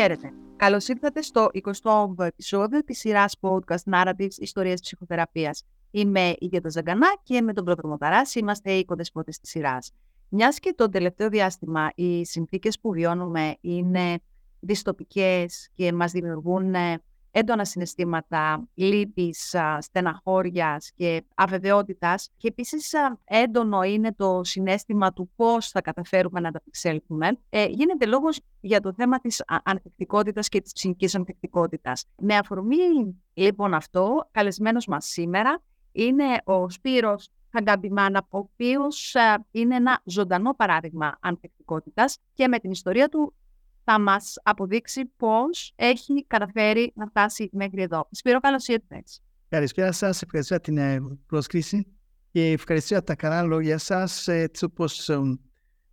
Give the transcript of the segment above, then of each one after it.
Χαίρετε. Καλώς ήρθατε στο 28ο επεισόδιο της σειράς podcast Narratives Ιστορίες Ψυχοθεραπείας. Είμαι η Γέτα Ζαγκανά και με τον πρώτο Μοταράση είμαστε οι οικοδεσπότες της σειράς. Μιας και το τελευταίο διάστημα οι συνθήκες που βιώνουμε είναι δυστοπικές και μας δημιουργούν έντονα συναισθήματα λύπης, στεναχώριας και αβεβαιότητας και επίσης έντονο είναι το συνέστημα του πώς θα καταφέρουμε να τα εξέλθουμε. Ε, γίνεται λόγος για το θέμα της ανθεκτικότητας και της ψυχικής ανθεκτικότητας. Με αφορμή λοιπόν αυτό, καλεσμένος μας σήμερα είναι ο Σπύρος Χαγκαμπιμάνα, ο οποίος είναι ένα ζωντανό παράδειγμα ανθεκτικότητας και με την ιστορία του θα μας αποδείξει πώς έχει καταφέρει να φτάσει μέχρι εδώ. Σπύρο, καλώς ήρθες. Καλησπέρα σας, ευχαριστώ για την ε, πρόσκληση και ευχαριστώ για τα καλά λόγια σας, έτσι όπως ε,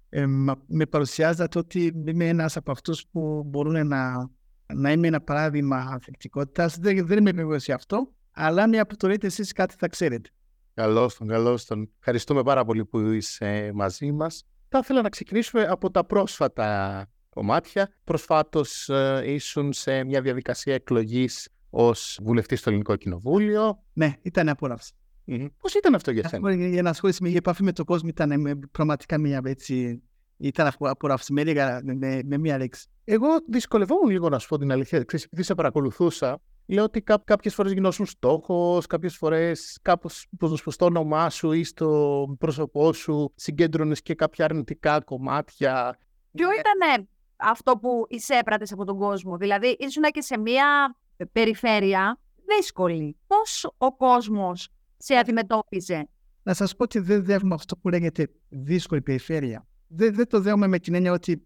ε, με παρουσιάζατε ότι είμαι ένας από αυτούς που μπορούν να, να είμαι ένα παράδειγμα ανθεκτικότητας. Δεν, δεν είμαι βέβαιος για αυτό, αλλά μια που το λέτε εσείς κάτι θα ξέρετε. Καλώς τον, καλώς τον. Ευχαριστούμε πάρα πολύ που είσαι μαζί μας. Θα ήθελα να ξεκινήσουμε από τα πρόσφατα κομμάτια. Προσφάτως ε, ήσουν σε μια διαδικασία εκλογής ως βουλευτής στο Ελληνικό Κοινοβούλιο. Ναι, ήταν απόλαυση. Mm-hmm. Πώς ήταν αυτό για σένα, Για να ασχοληθεί με η επαφή με τον κόσμο ήταν πραγματικά μια έτσι. Ήταν απολαυσμένη με, με, μία λέξη. Εγώ δυσκολευόμουν λίγο να σου πω την αλήθεια. Ξέρεις, επειδή σε παρακολουθούσα, λέω ότι κά, κάποιες φορές γινόσουν στόχος, κάποιες φορές κάπως στο όνομά σου ή στο πρόσωπό σου συγκέντρωνες και κάποια αρνητικά κομμάτια. Ποιο ήταν αυτό που εισέπρατες από τον κόσμο. Δηλαδή, ήσουν και σε μια περιφέρεια δύσκολη. Πώς ο κόσμος σε αντιμετώπιζε; Να σας πω ότι δεν δέχομαι αυτό που λέγεται δύσκολη περιφέρεια. Δεν, δεν το δέχομαι με την έννοια ότι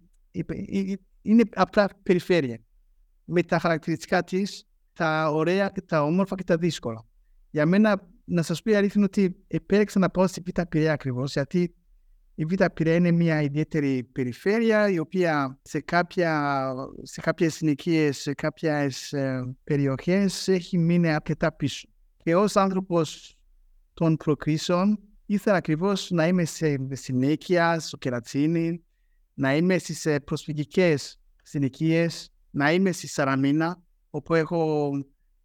είναι απλά περιφέρεια. Με τα χαρακτηριστικά της, τα ωραία, τα όμορφα και τα δύσκολα. Για μένα, να σας πω η αλήθεια ότι επέλεξα να πάω στην Πίτα Πειραιά ακριβώς, γιατί η Β' Πειραιά είναι μια ιδιαίτερη περιφέρεια η οποία σε, κάποια, σε κάποιες συνοικίες, σε κάποιες ε, περιοχές έχει μείνει αρκετά πίσω. Και ως άνθρωπος των προκρίσεων ήθελα ακριβώς να είμαι σε συνοικία, στο Κερατσίνη, να είμαι στις ε, προσφυγικές συνοικίες, να είμαι στη Σαραμίνα, όπου έχω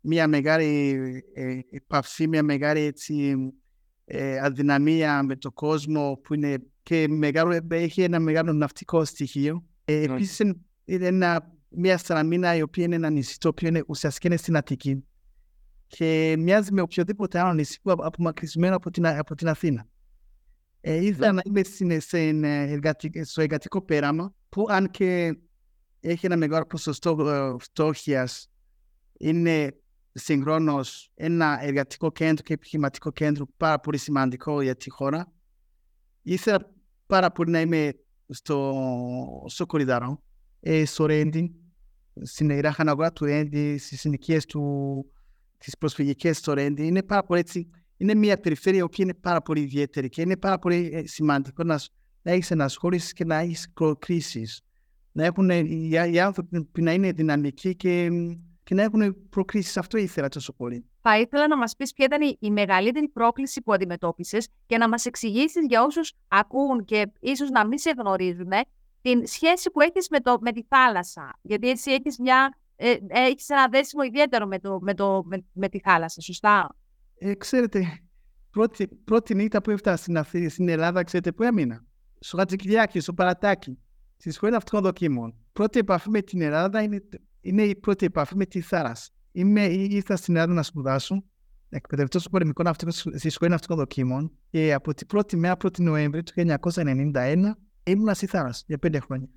μια μεγάλη ε, επαφή, μια μεγάλη έτσι, ε, αδυναμία με τον κόσμο που είναι και μεγάλο, έχει ένα μεγάλο ναυτικό στοιχείο. Ε, ναι. Επίσης είναι ένα, μια στραμίνα η οποία είναι ένα νησί το οποίο είναι ουσιαστικά είναι στην Αττική και μοιάζει με οποιοδήποτε άλλο νησί που απομακρυσμένο από την, από την Αθήνα. Ε, ήθελα ναι. να είμαι στην, στην, στο εργατικό πέραμα που αν και έχει ένα μεγάλο ποσοστό ε, φτώχειας, είναι συγχρόνως ένα εργατικό κέντρο και επιχειρηματικό κέντρο πάρα πολύ σημαντικό για τη χώρα. Ήθελα πάρα πολύ να είμαι στο, στο Κορυδαρό, ε, στο Ρέντι, στην Ιράχανα αγορά του Ρέντι, στις συνοικίες του, τις προσφυγικές στο Ρέντι. Είναι πάρα πολύ έτσι, είναι μια περιφέρεια που είναι πάρα πολύ ιδιαίτερη και είναι πάρα πολύ ε, σημαντικό να, να έχεις ενασχόλησης και να έχεις κροκρίσεις. Να έχουν οι, οι άνθρωποι να είναι δυναμικοί και και να έχουν προκρίσεις. Αυτό ήθελα τόσο πολύ. Θα ήθελα να μας πεις ποια ήταν η μεγαλύτερη πρόκληση που αντιμετώπισες και να μας εξηγήσεις για όσους ακούν και ίσως να μην σε γνωρίζουν την σχέση που έχεις με, με τη θάλασσα. Γιατί έτσι έχεις μια. Ε, έχεις ένα δέσιμο ιδιαίτερο με, το, με, το, με, με τη θάλασσα, σωστά; Ε, ξέρετε, πρώτη, πρώτη νύχτα που έφτασα στην, Αθήνα, στην Ελλάδα, ξέρετε πού έμεινα; Στο Χατζικυλιάκι, στο Παρατάκι, στη σχολή αυτών δοκίμων. Πρώτη επαφή με την Ελλάδα είναι είναι η πρώτη επαφή με τη θάλασσα. Είμαι, ήρθα στην Ελλάδα να σπουδάσω, εκπαιδευτό στο πολεμικό ναυτικό στη σχολή ναυτικών δοκίμων και από την πρώτη μέρα, 1η Νοέμβρη του 1991, ήμουν στη θάλασσα για πέντε χρόνια.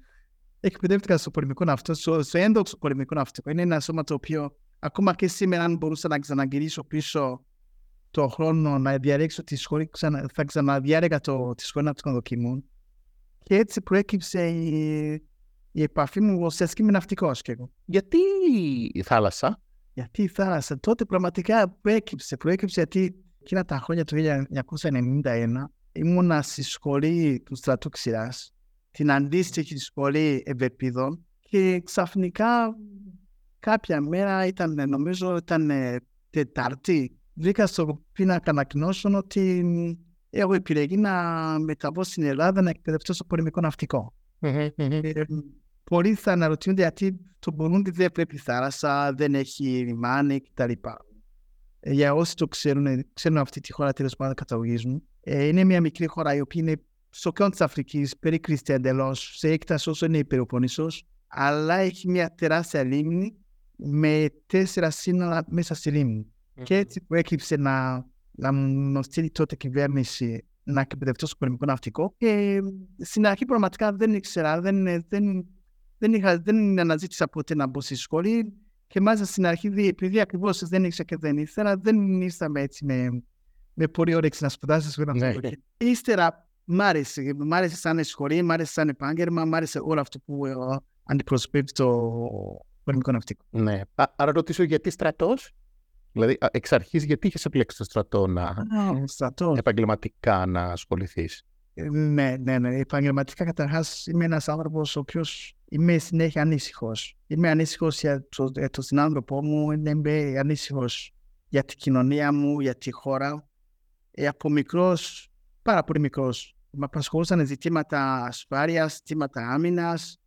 Εκπαιδεύτηκα στο πολεμικό ναυτικό, στο, στο έντοξο πολεμικό ναυτικό. Είναι ένα σώμα το οποίο ακόμα και σήμερα, αν μπορούσα να ξαναγυρίσω πίσω το χρόνο να διαλέξω τη σχολή, ξανα, θα ξαναδιάλεγα το, τη σχολή ναυτικών δοκίμων. Και έτσι προέκυψε η, η επαφή μου ουσιαστικά με ναυτικός και εγώ. Γιατί η θάλασσα; Γιατί η θάλασσα τότε πραγματικά προέκυψε. Προέκυψε γιατί εκείνα τα χρόνια του 1991 ήμουνα στη σχολή του στρατού ξηράς, την αντίστοιχη σχολή ευεπίδων και ξαφνικά κάποια μέρα ήταν, νομίζω ήταν Τετάρτη, βρήκα στο πίνακα ανακοινώσεων ότι έχω επιλεγεί να μεταβώ στην Ελλάδα να εκπαιδευτώ στο πολεμικό ναυτικό. Πολλοί θα αναρωτιούνται γιατί το Μπουρούντι δεν πρέπει θάλασσα, δεν έχει λιμάνι κτλ. Ε, για όσοι το ξέρουν, ξέρουν αυτή τη χώρα τέλος πάντων καταγωγή μου. Ε, είναι μια μικρή χώρα η οποία είναι στο κέντρο της Αφρικής, περίκλειστη εντελώς, σε έκταση όσο είναι η Πελοπόννησο, αλλά έχει μια τεράστια λίμνη με τέσσερα σύνορα μέσα στη λίμνη. Και έτσι προέκυψε να, να μου στείλει τότε κυβέρνηση να εκπαιδευτώ στο πολεμικό ναυτικό. Και στην αρχή πραγματικά δεν ήξερα, δεν, δεν, δεν, είχα, δεν αναζήτησα ποτέ να μπω στη σχολή. Και μάλιστα στην αρχή, επειδή ακριβώς δεν ήξερα και δεν ήθελα, δεν ήρθαμε έτσι με, με πολύ όρεξη να σπουδάσω στο ναυτικό. Ναι. Ύστερα μ' άρεσε, μ' άρεσε σαν σχολή, μ' άρεσε σαν επάγγελμα, μ' άρεσε όλο αυτό που ε, αντιπροσωπεύει το πολεμικό ναυτικό. Ναι. Άρα ρωτήσω γιατί στρατός; Δηλαδή, εξ αρχής, γιατί είχες επιλέξει το στρατό να στρατός. επαγγελματικά να ασχοληθείς; Ε, ναι, ναι, ναι. Επαγγελματικά καταρχάς είμαι ένας άνθρωπος ο οποίος είμαι συνέχεια ανήσυχος. Είμαι ανήσυχος για το, για το συνάνθρωπό μου, είμαι ανήσυχος για την κοινωνία μου, για τη χώρα. Ε, από μικρός, πάρα πολύ μικρός, με απασχολούσαν ζητήματα ασφάλειας, ζητήματα άμυνας.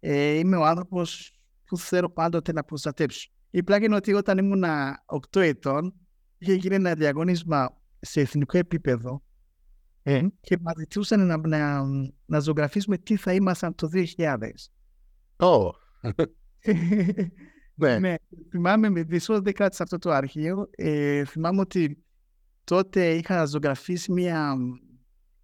Ε, είμαι ο άνθρωπος που θέλω πάντοτε να προστατέψω. Η πλάκα είναι ότι όταν ήμουν 8 ετών, είχε γίνει ένα διαγωνίσμα σε εθνικό επίπεδο ε, και μα ζητούσαν να, να, να ζωγραφίσουμε τι θα ήμασταν το 2000. Oh. ναι. ναι. Θυμάμαι, δυστυχώς δεν κράτησα αυτό το αρχείο. Ε, θυμάμαι ότι τότε είχα ζωγραφίσει μια,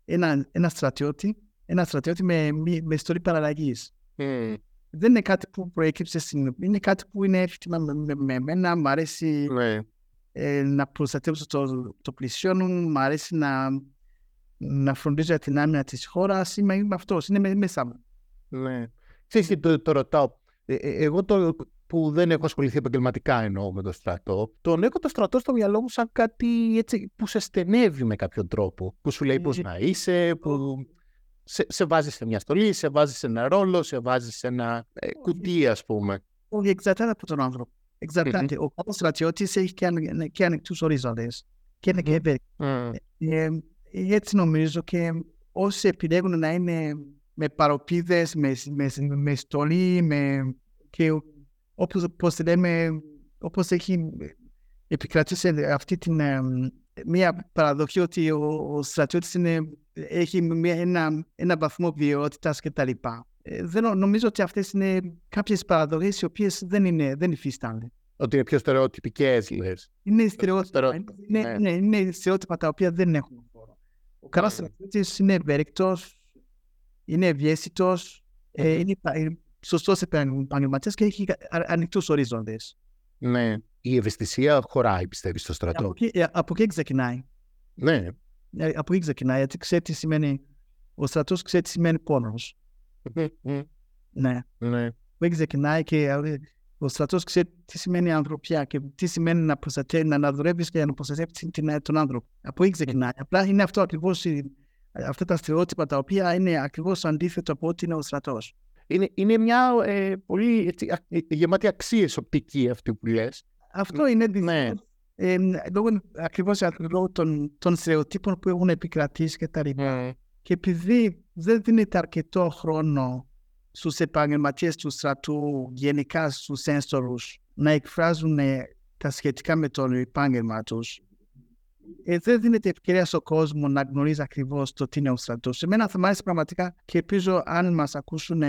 ένα, ένα στρατιώτη, ένα στρατιώτη με, με ιστορία παραλλαγής. Mm δεν είναι κάτι που προέκυψε στην... Είναι κάτι που είναι εύχημα με, με, με εμένα. Μ' αρέσει ναι. ε, να προστατεύσω το, το πλησιό μου. Μ' αρέσει να, να φροντίζω για την άμυνα της χώρας. Είμαι, είμαι αυτός. Είναι μέσα μου. Ναι. Ξέρεις το, το ρωτάω. Ε, ε, εγώ το που δεν έχω ασχοληθεί επαγγελματικά εννοώ με το στρατό, τον έχω το στρατό στο μυαλό μου σαν κάτι έτσι, που σε στενεύει με κάποιο τρόπο. Που σου λέει πώς ε, να είσαι, που σε, σε βάζεις σε μια στολή, σε βάζεις σε ένα ρόλο, σε βάζεις σε ένα ε, κουτί, ας πούμε. Όχι, εξαρτάται από τον άνθρωπο. Εξαρτάται. Mm-hmm. Ο κάθε στρατιώτης έχει και, αν, και ανοιχτούς ορίζοντες. Και είναι και ευέλικτο. Mm. Ε, έτσι νομίζω και όσοι επιλέγουν να είναι με παροπίδες, με, με, με στολή, με, και όπως, λέμε, όπως έχει επικρατήσει αυτή την μια παραδοχή ότι ο, ο στρατιώτης έχει μια, ένα, ένα βαθμό ποιότητας κτλ. Ε, δεν, νομίζω ότι αυτές είναι κάποιες παραδοχές οι οποίες δεν, είναι, δεν υφίστανται. Ότι είναι πιο στερεοτυπικές, λες. Είναι στερεότυπα, είναι, ναι. ναι, είναι στερεότυπα τα οποία δεν έχουν χώρο. Ο καλός ναι. στρατιώτης είναι ευέλικτος, είναι ευαίσθητος, ε, είναι σωστός επαγγελματίας και έχει ανοιχτούς ορίζοντες. Ναι. Η ευαισθησία χωράει, πιστεύεις, στο στρατό. Από εκεί, από εκεί ξεκινάει. Ναι. Ε, από εκεί ξεκινάει, γιατί ξέρει τι σημαίνει. Ο στρατός ξέρει τι σημαίνει πόνος. ναι. ναι. Από εκεί ξεκινάει και ε, ο στρατός ξέρει τι σημαίνει ανθρωπιά και τι σημαίνει να προστατεύει, να αναδρεύει και να προστατεύει τον άνθρωπο. Από εκεί ξεκινάει. Απλά είναι αυτό ακριβώς αυτά τα στερεότυπα τα οποία είναι ακριβώς αντίθετο από ό,τι είναι ο στρατός. Είναι, είναι μια ε, πολύ έτσι, γεμάτη αξίες οπτική αυτή που λες. Αυτό είναι ναι. ε, λόγω, ακριβώς λόγω των, των στερεοτύπων που έχουν επικρατήσει και τα λοιπά. Mm. Και επειδή δεν δίνεται αρκετό χρόνο στους επαγγελματίες του στρατού, γενικά στους ένστορους, να εκφράζουν τα σχετικά με το επάγγελμα του. Ε, δεν δίνεται ευκαιρία στον κόσμο να γνωρίζει ακριβώ το τι είναι ο στρατό. Σε μένα θα μ' άρεσε πραγματικά και ελπίζω αν μα ακούσουν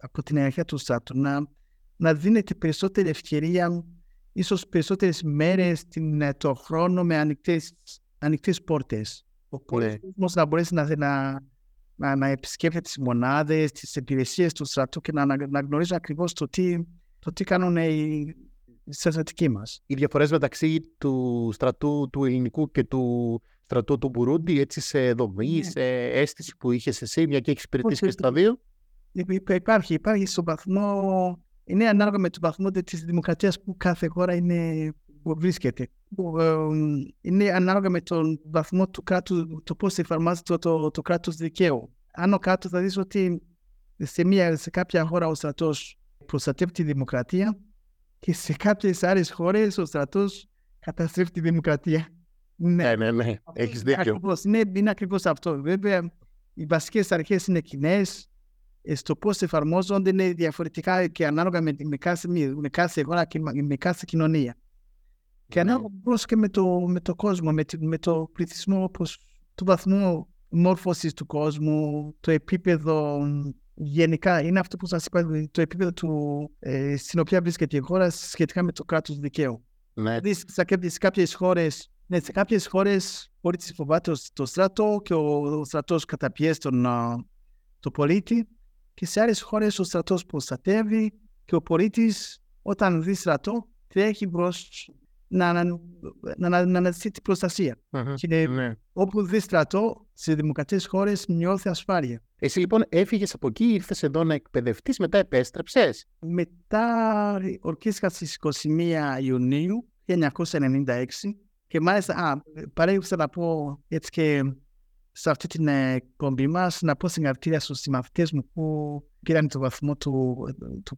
από την αρχή του στρατού να, να δίνεται περισσότερη ευκαιρία ίσως περισσότερες μέρες την, ε, το χρόνο με ανοιχτές, ανοιχτές πόρτες. Ο ναι. κόσμος να μπορέσει να, να, να, να επισκέπτεται τις μονάδες, τις υπηρεσίες τους στρατού και να, να, να γνωρίζει ακριβώς το τι, το τι κάνουν οι στρατιωτικοί μας. Οι διαφορές μεταξύ του στρατού του ελληνικού και του στρατού του Μπουρούντι, έτσι σε δομή, ναι. σε αίσθηση που είχες εσύ, μια και έχεις υπηρετήσει και στα δύο; Υπάρχει, υπάρχει στον βαθμό είναι ανάλογα με τον βαθμό της δημοκρατίας που κάθε χώρα είναι, που βρίσκεται. Είναι ανάλογα με τον βαθμό του κράτου, το πώς εφαρμόζεται το, το, το κράτος δικαίου. Αν ο κράτο θα δεις ότι σε, μια, σε κάποια χώρα ο στρατός προστατεύει τη δημοκρατία και σε κάποιες άλλες χώρες ο στρατός καταστρέφει τη δημοκρατία. Ναι, ναι, ναι. Έχεις δίκιο. Ακριβώς, ναι, είναι ακριβώς αυτό. Βέβαια, οι βασικές αρχές είναι κοινές. ε, στο πώς εφαρμόζονται είναι διαφορετικά και ανάλογα με, με, κάθε, με κάθε χώρα και με κάθε κοινωνία. Και ανάλογα πώ και με το, με το κόσμο, με, με το πληθυσμό, όπως, του βαθμού μόρφωσης του κόσμου, το επίπεδο γενικά είναι αυτό που σας είπα, το επίπεδο του, ε, στην οποία βρίσκεται η χώρα σχετικά με το κράτος δικαίου. Ναι. Δηλαδή σε κάποιες χώρες ναι, σε κάποιες χώρες πολίτη φοβάται το στρατό και ο, ο στρατός καταπιέζει τον το πολίτη. Και σε άλλες χώρες ο στρατός προστατεύει και ο πολίτης όταν δει στρατό τρέχει μπρος να, να, να, να, να αναζητήσει την προστασία. Uh-huh. Και Ναι. όπου δεις στρατό σε δημοκρατίε χώρες νιώθει ασφάλεια. Εσύ λοιπόν έφυγες από εκεί, ήρθες εδώ να εκπαιδευτείς, μετά επέστρεψες. Μετά ορκίστηκα στις 21 Ιουνίου 1996 και μάλιστα, α, παρέγραψα να πω έτσι και σε αυτή την ε, εκπομπή μας να πω συγχαρητήρια στους συμμαθητές μου που πήραν το βαθμό του, του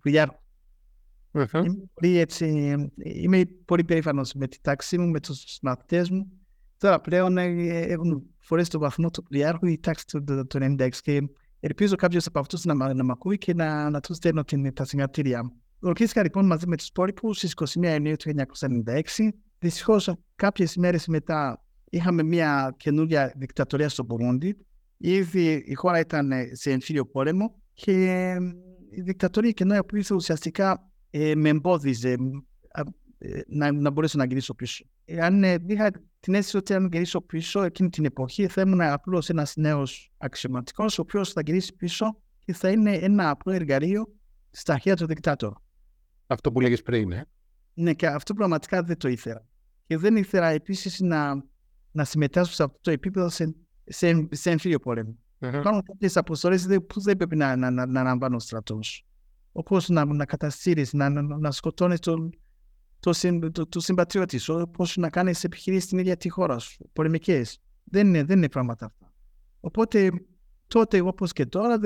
πλοιάρχου. Είμαι πολύ, έτσι, είμαι πολύ περήφανος με τη τάξη μου, με τους μαθητές μου. Τώρα πλέον ε, έχουν φορέσει το βαθμό του πλοιάρχου η τάξη του, του, του 96 και ελπίζω κάποιος από αυτούς να, μ- να μ' ακούει και να, να τους στέλνω την, τα συγχαρητήριά μου. Ορκίστηκα λοιπόν μαζί με τους υπόλοιπους στις 21 Ιουνίου του 1996. Δυστυχώς κάποιες μέρες μετά είχαμε μια καινούργια δικτατορία στο Μπουρούντι. Ήδη η χώρα ήταν ε, σε εμφύλιο πόλεμο και ε, η δικτατορία καινούργια που ήρθε ουσιαστικά ε, με εμπόδιζε α, ε, να, να μπορέσω να γυρίσω πίσω. Αν ε, είχα την αίσθηση ότι αν γυρίσω πίσω εκείνη την εποχή θα ήμουν απλώς ένας νέος αξιωματικός, ο οποίος θα γυρίσει πίσω και θα είναι ένα απλό εργαλείο στα χέρια του δικτάτορα. Αυτό που λέγες πριν, ε. Ναι, και αυτό πραγματικά δεν το ήθελα. Και δεν ήθελα επίσης να, να συμμετάσχω σε αυτό το επίπεδο σε, σε, σε εμφύλιο πόλεμο. Μμμ. Υπάρχουν κάποιες αποστολές που δεν πρέπει να, να, να, να λαμβάνει ο στρατός. Όπω να, να καταστήρει, να, να, να σκοτώνει τον, το, συν, το, το συμπατριώτη σου, όπω να κάνει επιχειρήσει στην ίδια τη χώρα σου, πολεμικέ. Δεν είναι, δεν είναι πράγματα αυτά. Οπότε τότε, όπω και τώρα,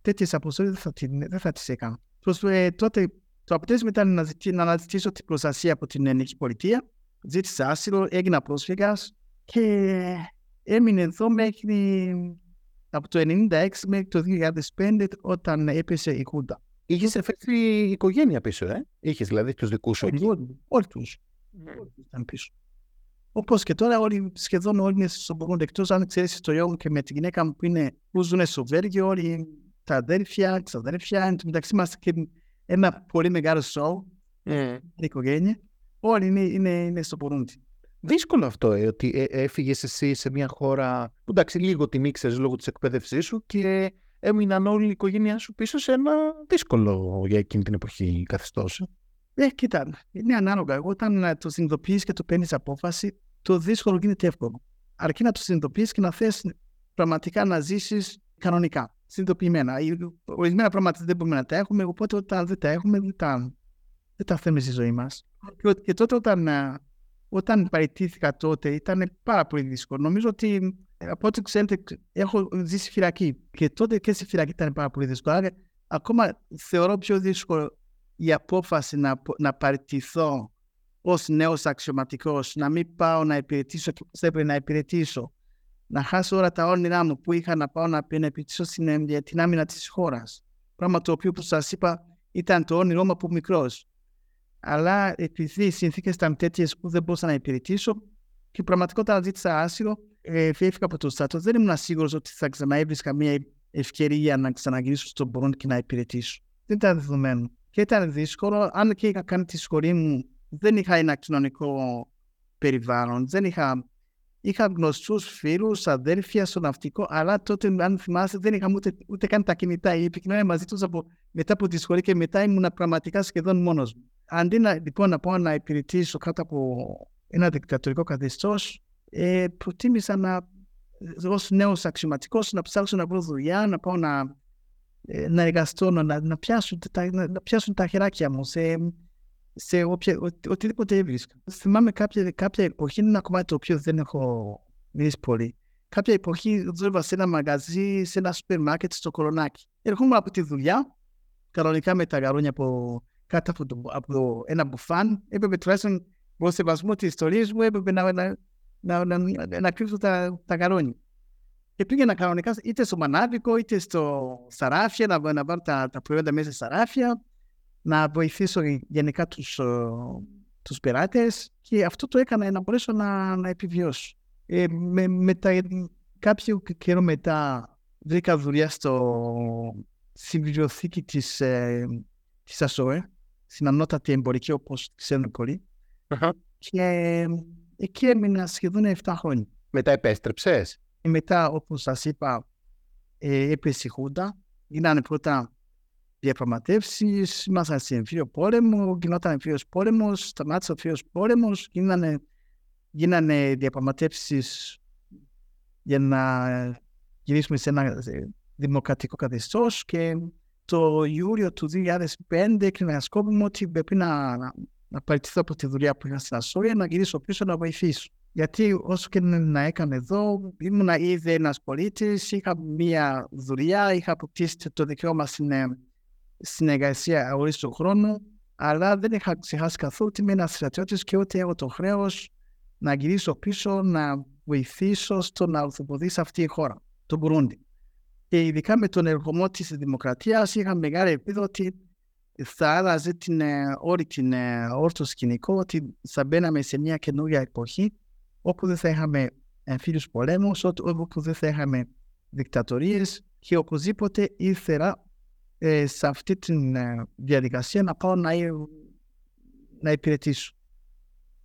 τέτοιε αποστολέ δεν θα, τι- δεν θα τι έκανα. Προς, ε, τότε το αποτέλεσμα ήταν να, ζητή, να αναζητήσω την προστασία από την ελληνική πολιτεία. Ζήτησα άσυλο, έγινα πρόσφυγα και έμεινε εδώ μέχρι από το 1996 μέχρι το 2005 όταν έπεσε η Χούντα. Είχες φέρει η οικογένεια πίσω, ε; Είχες δηλαδή τους δικούς σου εκεί. Όλοι, όλοι τους. Όλοι τους ήταν πίσω. Όπως και τώρα, όλοι, σχεδόν όλοι είναι στον Μπουρούντι. Εκτός αν εξαιρέσει το γιο μου και με τη γυναίκα μου που, είναι, που ζουν στο Βέλγιο, όλοι τα αδέρφια, τα αδέρφια. Εν τω μεταξύ είμαστε και ένα πολύ μεγάλο σοου, Ε. η οικογένεια. Όλοι είναι, είναι, είναι στο Μπουρούντι. Δύσκολο αυτό, ε, ότι ε, έφυγες εσύ σε μια χώρα που εντάξει, λίγο την ήξερε λόγω της εκπαίδευσής σου και έμειναν όλη η οικογένειά σου πίσω σε ένα δύσκολο για εκείνη την εποχή καθεστώς. Ε, κοίτα, είναι ανάλογα. Εγώ όταν ε, το συνειδητοποιείς και το παίρνεις απόφαση, το δύσκολο γίνεται εύκολο. Αρκεί να το συνειδητοποιείς και να θες πραγματικά να ζήσεις κανονικά, συνειδητοποιημένα. Οι- Ορισμένα πράγματα δεν μπορούμε να τα έχουμε, οπότε όταν δεν τα έχουμε, δεν τα, δεν τα θέλουμε στη ζωή μας. Και, ο- και τότε όταν, ε, όταν παραιτήθηκα τότε ήταν πάρα πολύ δύσκολο. Νομίζω ότι ε, από ό,τι ξέρετε, έχω ζήσει φυλακή. Και τότε και στη φυλακή ήταν πάρα πολύ δύσκολο. Άρα, ακόμα θεωρώ πιο δύσκολο η απόφαση να, πο- να παραιτηθώ ως νέος αξιωματικός, να μην πάω να υπηρετήσω και όπως έπρεπε να υπηρετήσω, να χάσω όλα τα όνειρά μου που είχα να πάω να, να υπηρετήσω στην, ε, την άμυνα της χώρας. Πράγμα το οποίο, που σας είπα, ήταν το όνειρό μου από μικρός. Αλλά επειδή οι συνθήκες ήταν τέτοιες που δεν μπορούσα να υπηρετήσω και πραγματικότητα ζήτησα άσυλο, ε, φύγηκα από το στρατό. Δεν ήμουν σίγουρος ότι θα ξαναέβρισκα μια ευκαιρία να ξαναγυρίσω στον Μπουρούντι και να υπηρετήσω. Δεν ήταν δεδομένο. Και ήταν δύσκολο. Αν και είχα κάνει τη σχολή μου, δεν είχα ένα κοινωνικό περιβάλλον. Δεν είχα, είχα γνωστούς φίλους, αδέρφια στο ναυτικό, αλλά τότε, αν θυμάστε, δεν είχαμε ούτε, ούτε καν τα κινητά. Η επικοινωνία μαζί τους από, μετά από τη σχολή και μετά ήμουν πραγματικά σχεδόν μόνος μου. Αντί να, λοιπόν, να πάω να υπηρετήσω κάτω από ένα δικτατορικό καθεστώς, ε, προτίμησα να, ως νέος αξιωματικός, να ψάξω να βρω δουλειά, να πάω να, ε, να εργαστώ, να, να, πιάσουν, τα, να, να πιάσουν τα χεράκια μου σε, σε όποια, ο, οτιδήποτε έβρισκα. Θυμάμαι κάποια, κάποια εποχή, είναι ένα κομμάτι το οποίο δεν έχω μιλήσει πολύ. Κάποια εποχή δούλευα σε ένα μαγαζί, σε ένα σούπερ μάρκετ στο Κορονάκι. Ερχόμουν από τη δουλειά, κανονικά με τα γαρόνια από κάτω από, το, από το, ένα μπουφάν. Έπρεπε τουλάχιστον προ σεβασμό της ιστορίας μου, έπρεπε να, να, να, να, να, να κρύψω τα, τα γαρόνια. Και πήγαινα κανονικά είτε στο μανάβικο είτε στο σαράφια, να, να βάλω τα, τα προϊόντα μέσα στα σαράφια, να βοηθήσω γενικά τους, τους πελάτες και αυτό το έκανα να μπορέσω να, να επιβιώσω. Ε, με, μετα, κάποιο καιρό μετά βρήκα δουλειά στο, στην βιβλιοθήκη της, ε, της ΑΣΟΕ, στην ανώτατη εμπορική όπως ξέρουν πολλοί. Uh-huh. Και ε, εκεί έμεινα σχεδόν 7 χρόνια. Μετά επέστρεψες; Και μετά, όπως σας είπα, ε, έπεσε η Χούντα. Γίνανε πρώτα διαπραγματεύσεις, ήμασταν σε εμφύλιο πόλεμο, γινόταν εμφύλιος πόλεμος, σταμάτησε ο εμφύλιος πόλεμος, γίνανε, γίνανε διαπραγματεύσεις για να γυρίσουμε σε ένα δημοκρατικό καθεστώς και το Ιούλιο του 2005 έκρινα σκόπιμο ότι πρέπει να, να, να παραιτηθώ από τη δουλειά που είχα στην Ασόρια, να γυρίσω πίσω να βοηθήσω. Γιατί όσο και να έκανα εδώ, ήμουν ήδη ένας πολίτης, είχα μία δουλειά, είχα αποκτήσει το δικαίωμα στην συνεργασία αορίστου χρόνου, αλλά δεν είχα ξεχάσει καθόλου ότι είμαι ένας στρατιώτης και ότι έχω το χρέος να γυρίσω πίσω, να βοηθήσω στο να ορθοποδήσει αυτή η χώρα, το Μπουρούντι. Και ειδικά με τον ερχομό της Δημοκρατίας, είχα μεγάλη ελπίδα ότι θα άλλαζε την, ε, όλη την ε, όρθο σκηνικό, ότι θα μπαίναμε σε μια καινούργια εποχή όπου δεν θα είχαμε εμφύλιου πολέμου, όπου δεν θα είχαμε δικτατορίε και οπωσδήποτε ήθελα ε, σε αυτή τη ε, διαδικασία να πάω να, να υπηρετήσω.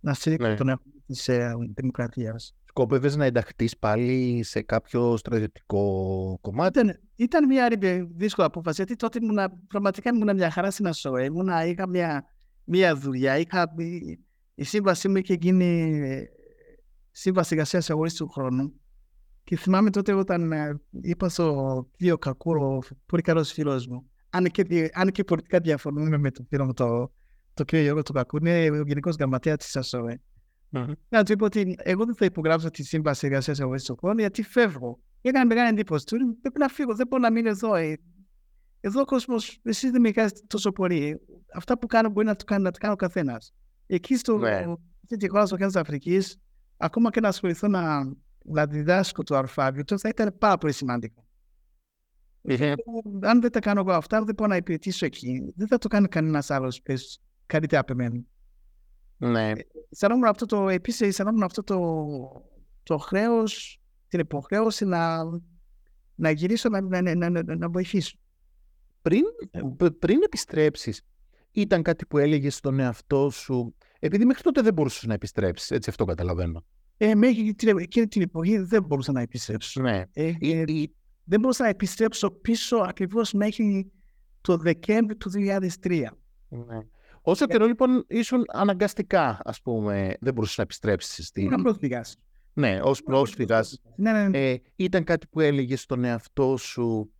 Να στηρίξω ναι. τον εαυτό τη ε, δημοκρατία. Σκόπευες να ενταχθείς πάλι σε κάποιο στρατιωτικό κομμάτι; Ήταν, ήταν μια δύσκολη απόφαση, γιατί τότε ήμουν, πραγματικά ήμουν μια χαρά στην ΑΣΟΕ. Ήμουν, είχα μια, μια δουλειά. Είχα, η σύμβασή μου είχε γίνει ε, σύμβαση εργασίας αγορή του χρόνου. Και θυμάμαι τότε όταν ε, είπα στο κύριο Κακούρο, πολύ καλός φίλος μου, αν και, αν και πολιτικά διαφωνούμε με τον φίλο μου το, το κύριο Γιώργο του Κακού, είναι ο Γενικός Γραμματέας της ΑΣΟΕ. Mm-hmm. Να του είπα ότι εγώ δεν θα υπογράψω τη σύμβαση εργασίας αγορή του χρόνου γιατί φεύγω. Έκανε μεγάλη εντύπωση του. Πρέπει να φύγω, δεν μπορώ να μείνω εδώ. Ε. Εδώ ο κόσμος, εσεί δεν με κάνετε τόσο πολύ. Αυτά που κάνω μπορεί να το κάνει, να το κάνει ο καθένας. Εκεί στο, ναι. στη χώρα στο κέντρο της Αφρικής, ακόμα και να ασχοληθώ να, να διδάσκω το αλφάβητο, θα ήταν πάρα πολύ σημαντικό. Αν δεν τα κάνω εγώ αυτά, δεν μπορώ να υπηρετήσω εκεί. Δεν θα το κάνει κανένας άλλος καλύτερα από εμένα. Ναι. Αισθανόμουν αυτό το, επίσης αισθανόμουν αυτό το, το χρέος, την υποχρέωση να, να γυρίσω να, να, να, να, να βοηθήσω. Πριν, πριν επιστρέψεις, ήταν κάτι που έλεγες στον εαυτό σου, επειδή μέχρι τότε δεν μπορούσες να επιστρέψεις, έτσι αυτό καταλαβαίνω. Ε, μέχρι την, εκείνη την εποχή δεν μπορούσα να επιστρέψω. Ναι. Ε, ε, δεν μπορούσα να επιστρέψω πίσω ακριβώς μέχρι το Δεκέμβρη του 2003. Ναι. Όσο καιρό λοιπόν ήσουν αναγκαστικά, ας πούμε, δεν μπορούσες να επιστρέψεις στην... Ήμουν πρόσφυγας. Ναι, ως πρόσφυγας. Ναι, ναι, ναι. Ε, ήταν κάτι που έλεγες στον εαυτό σου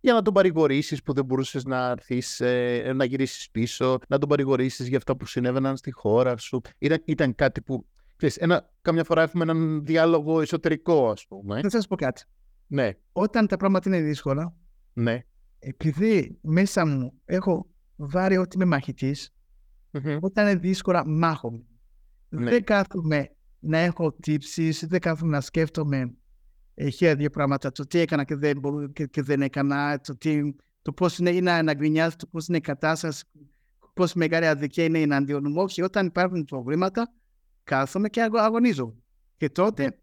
για να τον παρηγορήσεις που δεν μπορούσες να έρθεις, ε, να γυρίσεις πίσω, να τον παρηγορήσεις για αυτά που συνέβαιναν στη χώρα σου. Ήταν, ήταν κάτι που. Ξέρεις, ένα, καμιά φορά έχουμε έναν διάλογο εσωτερικό, ας πούμε. Θα σας πω κάτι. Ναι. Όταν τα πράγματα είναι δύσκολα, ναι. επειδή μέσα μου έχω βάρει ότι είμαι μαχητής, mm-hmm. όταν είναι δύσκολα μάχομαι. Ναι. Δεν κάθομαι να έχω τύψεις, δεν κάθομαι να σκέφτομαι χίλια δύο πράγματα, το τι έκανα και δεν, και, και δεν έκανα, το, τι, το πώς είναι, είναι να γκρινιάζει, το πώς είναι η κατάσταση, πώς μεγάλη αδικία είναι εναντίον μου. Όχι, όταν υπάρχουν προβλήματα, κάθομαι και αγωνίζω. Και τότε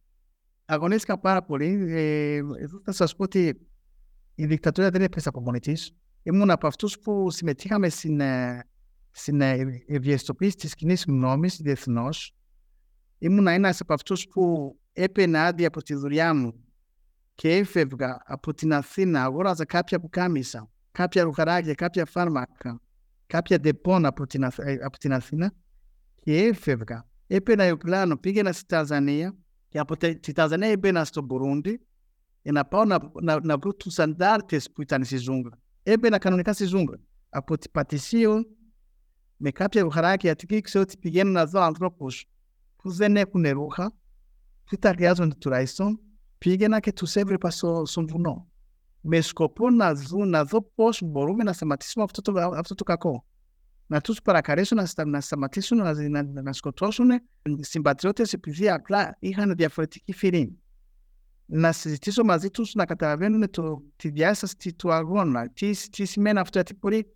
αγωνίστηκα πάρα πολύ. Ε, εδώ θα σας πω ότι η δικτατορία δεν έπεσε από μόνη της. Ήμουν από αυτούς που συμμετείχαμε στην, ε, στην ε, ευαισθητοποίηση της κοινής γνώμης διεθνώς. Ήμουν ένας από αυτούς που έπαιρνε άδεια από τη δουλειά μου και έφευγα από την Αθήνα, αγόραζα κάποια πουκάμισα, κάποια ρουχαράκια, κάποια φάρμακα, κάποια Ντεπόν από την, από την Αθήνα και έφευγα. Έπαιρνα αεροπλάνο, πήγαινα στη Ταζανία και από τη Ταζανία έμπαινα στο Μπουρούντι για να πάω να, να, να βρω τους αντάρτες που ήταν στη ζούγκλα. Έμπαινα κανονικά στη ζούγκλα. Από την Πατησίου με κάποια ρουχαράκια, γιατί ήξερα ότι πηγαίνουν να δω ανθρώπους που δεν έχουν ρούχα, που τα χρειάζονται τουλάχιστον, πήγαινα και τους έβλεπα στο, στον βουνό. Με σκοπό να, δω, να δω πώς μπορούμε να σταματήσουμε αυτό το, αυτό το κακό να τους παρακαλέσω να, στα, να σταματήσουν να, να, να σκοτώσουν συμπατριώτες επειδή απλά είχαν διαφορετική φυρή. να συζητήσω μαζί τους να καταλαβαίνουν το, τη διάσταση του αγώνα. Τι, τι σημαίνει αυτό, γιατί μπορεί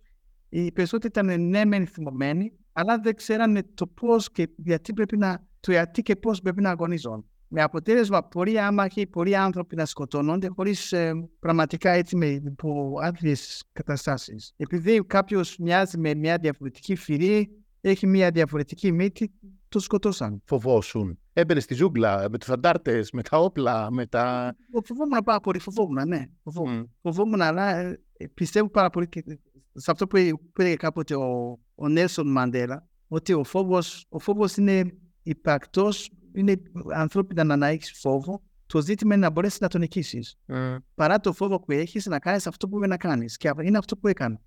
οι περισσότεροι ήταν ναι μεν θυμωμένοι, αλλά δεν ξέρανε το πώς και γιατί πρέπει να, το γιατί και πώς πρέπει να αγωνίζουν. Με αποτέλεσμα πολλοί άμαχοι, πολλοί άνθρωποι να σκοτώνονται χωρίς ε, πραγματικά έτσι με υπό άθλιε καταστάσεις. Επειδή κάποιος μοιάζει με μια διαφορετική φυρή, έχει μια διαφορετική μύτη, το σκοτώσαν. Φοβόσουν. Έμπαινε στη ζούγκλα με τους αντάρτες, με τα όπλα, με τα. Φοβόμουν πάρα πολύ, φοβόμουν, ναι. Φοβόμουν, mm. φοβόμουν αλλά ε, πιστεύω πάρα πολύ και σε αυτό που είπε κάποτε ο, ο Νέλσον Μαντέλα, ότι ο φόβος, ο φόβος είναι υπαρκτός, είναι ανθρώπινα να έχει φόβο, το ζήτημα είναι να μπορέσει να τον νικήσει. Mm. Παρά το φόβο που έχει, να κάνει αυτό που πρέπει να κάνει. Και είναι αυτό που έκανε.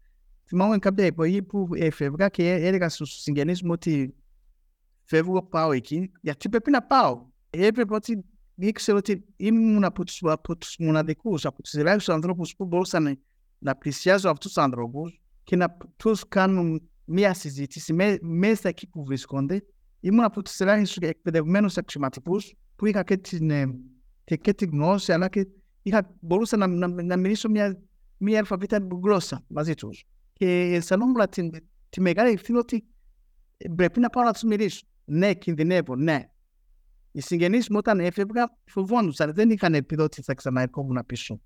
Θυμάμαι κάποια εποχή που έφευγα και έλεγα στου συγγενεί μου ότι φεύγω, πάω εκεί, γιατί πρέπει να πάω. Έπρεπε ότι ήξερα ότι ήμουν από του από τους μοναδικού, από του ελάχιστου ανθρώπου που μπορούσαν να πλησιάζουν αυτούς τους ανθρώπους και να τους κάνουν μια συζήτηση με, μέσα εκεί που βρίσκονται. Ήμουν από του ελάχιστου εκπαιδευμένους αξιωματικούς που είχα και την, ε, και, και την γνώση, αλλά και είχα, μπορούσα να, να, να μιλήσω μια, μια αλφαβήτα γλώσσα μαζί τους. Και αισθανόμουν τη, τη μεγάλη ευθύνη ότι πρέπει να πάω να τους μιλήσω. Ναι, κινδυνεύω, ναι. Οι συγγενείς μου όταν έφευγα φοβόντουσαν, δεν είχαν επιδότη ότι θα ξαναερχόμουν πίσω.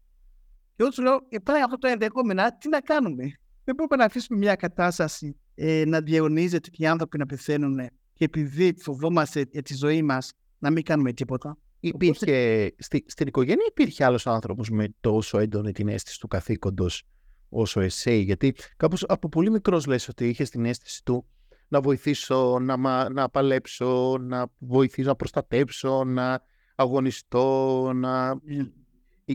Και εγώ τους λέω, υπάρχει αυτό το ενδεχόμενο, τι να κάνουμε. Δεν μπορούμε να αφήσουμε μια κατάσταση ε, να διαιωνίζεται και οι άνθρωποι να πεθαίνουν και επειδή φοβόμαστε για τη ζωή μας να μην κάνουμε τίποτα. Υπήρχε, στη, στην οικογένεια υπήρχε άλλος άνθρωπος με τόσο έντονη την αίσθηση του καθήκοντος όσο εσύ, γιατί κάπως από πολύ μικρός λες ότι είχες την αίσθηση του να βοηθήσω, να, να παλέψω, να βοηθήσω, να προστατέψω, να αγωνιστώ, να...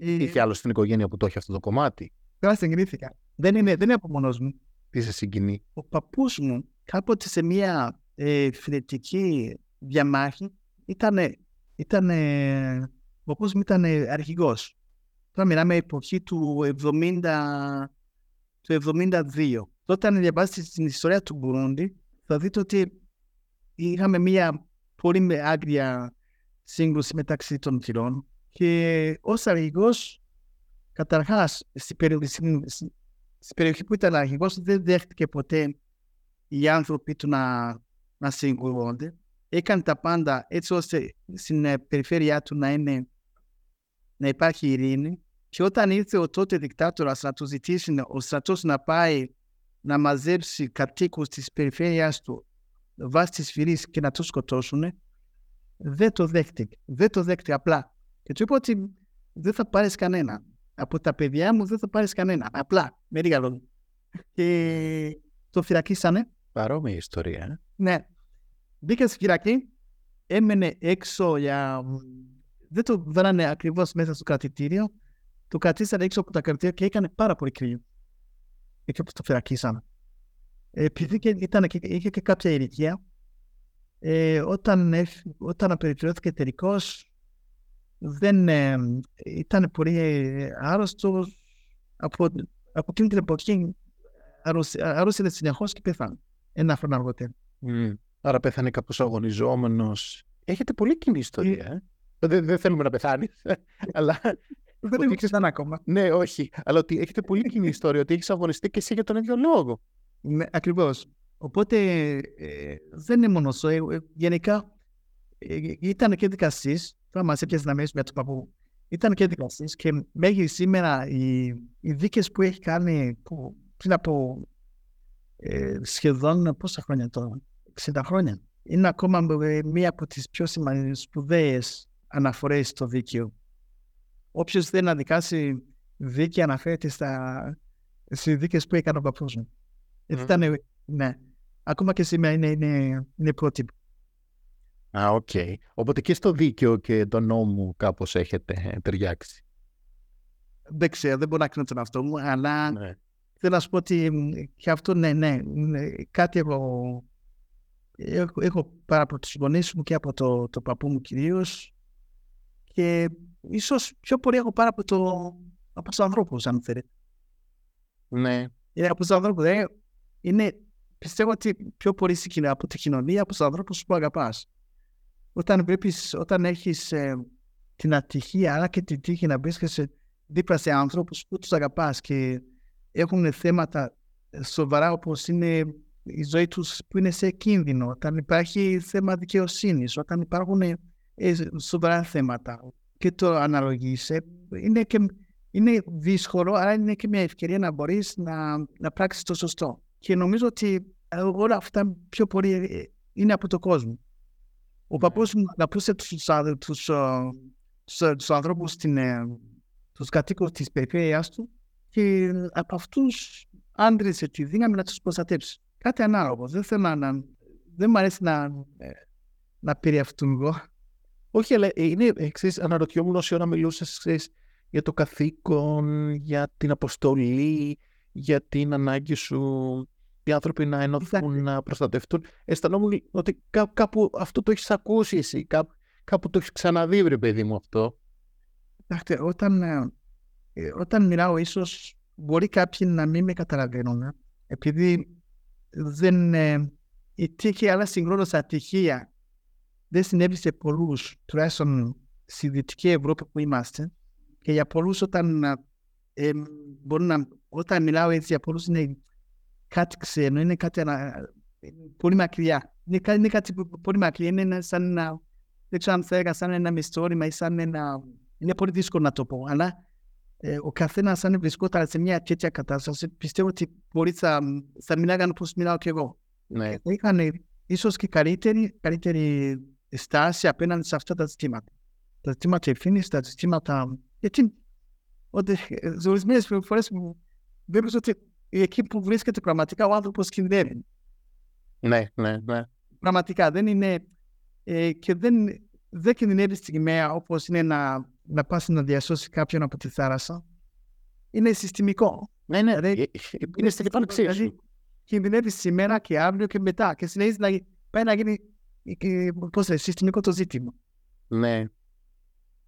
Ε, είχε άλλο στην οικογένεια που το έχει αυτό το κομμάτι. Τώρα συγκινήθηκα. Δεν είναι, δεν είναι από μόνος μου. Τι σε συγκινεί. Ο παππούς μου κάποτε σε μια ε, φιλετική διαμάχη ήταν, ήτανε, ο παππούς μου ήταν αρχηγός. Τώρα μιλάμε εποχή του 70, του 72. Τότε αν διαβάσετε την ιστορία του Μπουρούντι, θα δείτε ότι είχαμε μια πολύ άγρια σύγκρουση μεταξύ των φυλών και ως αρχηγός, καταρχάς στην περιοχή, στην περιοχή που ήταν αρχηγός, δεν δέχτηκε ποτέ οι άνθρωποι του να, να συγκρούονται. Έκανε τα πάντα έτσι ώστε στην ε, περιφέρειά του να, είναι, να υπάρχει ειρήνη. Και όταν ήρθε ο τότε δικτάτορας να του ζητήσει ο στρατός να πάει να μαζέψει κατοίκους της περιφέρειας του βάσει της φυλής και να τους σκοτώσουν, δεν το δέχτηκε. Δεν το δέχτηκε απλά. Και του είπε ότι δεν θα πάρεις κανένα. Από τα παιδιά μου δεν θα πάρεις κανένα. Απλά, με λίγα λόγια. Και το φυλακίσανε. Παρόμοια ιστορία. Ε; Ναι. Μπήκε στη φυλακή, έμενε έξω για... Δεν το βάλανε ακριβώς μέσα στο κρατητήριο. Το κρατήσανε έξω από τα κρατητήρια και έκανε πάρα πολύ κρύο εκεί όπως το φυλακίσαμε. Επειδή και ήταν, είχε και κάποια ηλικία, ε, όταν, όταν απελευθερώθηκε τελικώς, δεν ε, ήταν πολύ άρρωστο από, από εκείνη την εποχή αρρώστηκε συνεχώς και πέθανε ένα χρόνο αργότερα. Mm. Άρα πέθανε κάπως αγωνιζόμενος. Έχετε πολύ κοινή ιστορία, ε. Δεν, δεν θέλουμε να πεθάνεις, αλλά δεν το ήξερε ακόμα. Ναι, όχι. Αλλά ότι έχετε πολύ κοινή ιστορία, ότι έχεις αγωνιστεί και εσύ για τον ίδιο λόγο. Ναι, ακριβώς. Οπότε ε, δεν είναι μόνο αυτό. Ε, ε, γενικά ε, ήταν και δικαστής. Τώρα μας έπιασες να μιλήσουμε για τον παππού. Ήταν και δικαστής και μέχρι σήμερα οι, οι δίκες που έχει κάνει που, πριν από ε, σχεδόν πόσα χρόνια τώρα, 60 χρόνια, είναι ακόμα μία από τις πιο σπουδαίες αναφορές στο δίκαιο όποιος θέλει να δικάσει δίκη αναφέρεται στα δίκες που έκανε ο παππούς μου. Mm. Ήταν, ναι. Ακόμα και σήμερα είναι, είναι, είναι πρότυπο. Α, OK. Okay. Οπότε και στο δίκαιο και τον νόμο κάπως έχετε ταιριάξει. Δεν ξέρω, δεν μπορώ να κρίνω τον εαυτό μου, αλλά ναι. θέλω να σου πω ότι και αυτό, ναι, ναι, κάτι εγώ έχω, έχω πάρα από τους γονείς μου και από το, το παππού μου κυρίως και ίσως πιο πολύ έχω πάρει από, το, από τους ανθρώπους, αν θέλετε. Ναι. Είναι από τους ανθρώπους. Δηλαδή, είναι, πιστεύω ότι πιο πολύ από τη κοινωνία, από τους ανθρώπους που αγαπάς. Όταν βλέπεις, όταν έχεις, ε, την ατυχία αλλά και την τύχη να βρίσκεσαι δίπλα σε άνθρωπους που τους αγαπάς και έχουν θέματα σοβαρά όπως είναι η ζωή τους που είναι σε κίνδυνο, όταν υπάρχει θέμα δικαιοσύνης, όταν υπάρχουν ε, σοβαρά θέματα και το αναλογείσαι, είναι, και, είναι δύσκολο, αλλά είναι και μια ευκαιρία να μπορείς να, να πράξεις το σωστό. Και νομίζω ότι όλα αυτά πιο πολύ ε, είναι από το κόσμο. Ο παππούς μου αναπούσε τους, τους, τους, τους ανθρώπους, την, τους κατοίκους της περιφέρειας του και από αυτούς άντρεσε τη δύναμη να τους προστατέψει. Κάτι ανάλογο. Δεν θέλω να... Δεν μου αρέσει να, να εγώ. Όχι, αλλά είναι εξή. Αναρωτιόμουν όση ώρα μιλούσες για το καθήκον, για την αποστολή, για την ανάγκη σου οι άνθρωποι να ενωθούν, να προστατευτούν. Αισθανόμουν ότι κά, κάπου αυτό το έχεις ακούσει εσύ, κάπου, κάπου το έχεις ξαναδεί, βρε παιδί μου αυτό. Κοιτάξτε, όταν, ε, ε, όταν μιλάω, ίσως μπορεί κάποιοι να μην με καταλαβαίνουν, επειδή δεν, ε, η τύχη, αλλά συγχρόνω ατυχία δεν συνέβη σε πολλούς, τουλάχιστον στη Δυτική Ευρώπη που είμαστε. Και για πολλούς, όταν, ε, μπορεί να, όταν μιλάω έτσι, για πολλούς είναι κάτι ξένο, είναι κάτι ανα... πολύ μακριά. Είναι, είναι κάτι πολύ μακριά, είναι σαν ένα, δεν ξέρω αν θα έλεγα σαν ένα μυστόρημα ή σαν ένα... Είναι πολύ δύσκολο να το πω, αλλά ε, ο καθένας αν βρισκόταν σε μια τέτοια κατάσταση, πιστεύω ότι μπορεί θα, θα μιλάγαν όπως μιλάω και εγώ. Ναι. Είχαν ίσως και καλύτερη, καλύτερη στάση απέναντι σε αυτά τα ζητήματα. Τα ζητήματα ευθύνης, τα ζητήματα. Γιατί ορισμένες φορές βλέπεις ότι εκεί που βρίσκεται πραγματικά ο άνθρωπος κινδυνεύει. Ναι, ναι, ναι. Πραγματικά δεν είναι. Ε, και δεν, δεν κινδυνεύει στιγμαία όπως είναι να, να πας να διασώσει κάποιον από τη θάλασσα. Είναι συστημικό. Ναι, ναι, δηλαδή, ε, ε, είναι στην ύπαρξή δηλαδή, Κινδυνεύει σήμερα και αύριο και μετά. Και συνεχίζει να πάει να γίνει πώς λέει, συστημικό το ζήτημα. Ναι.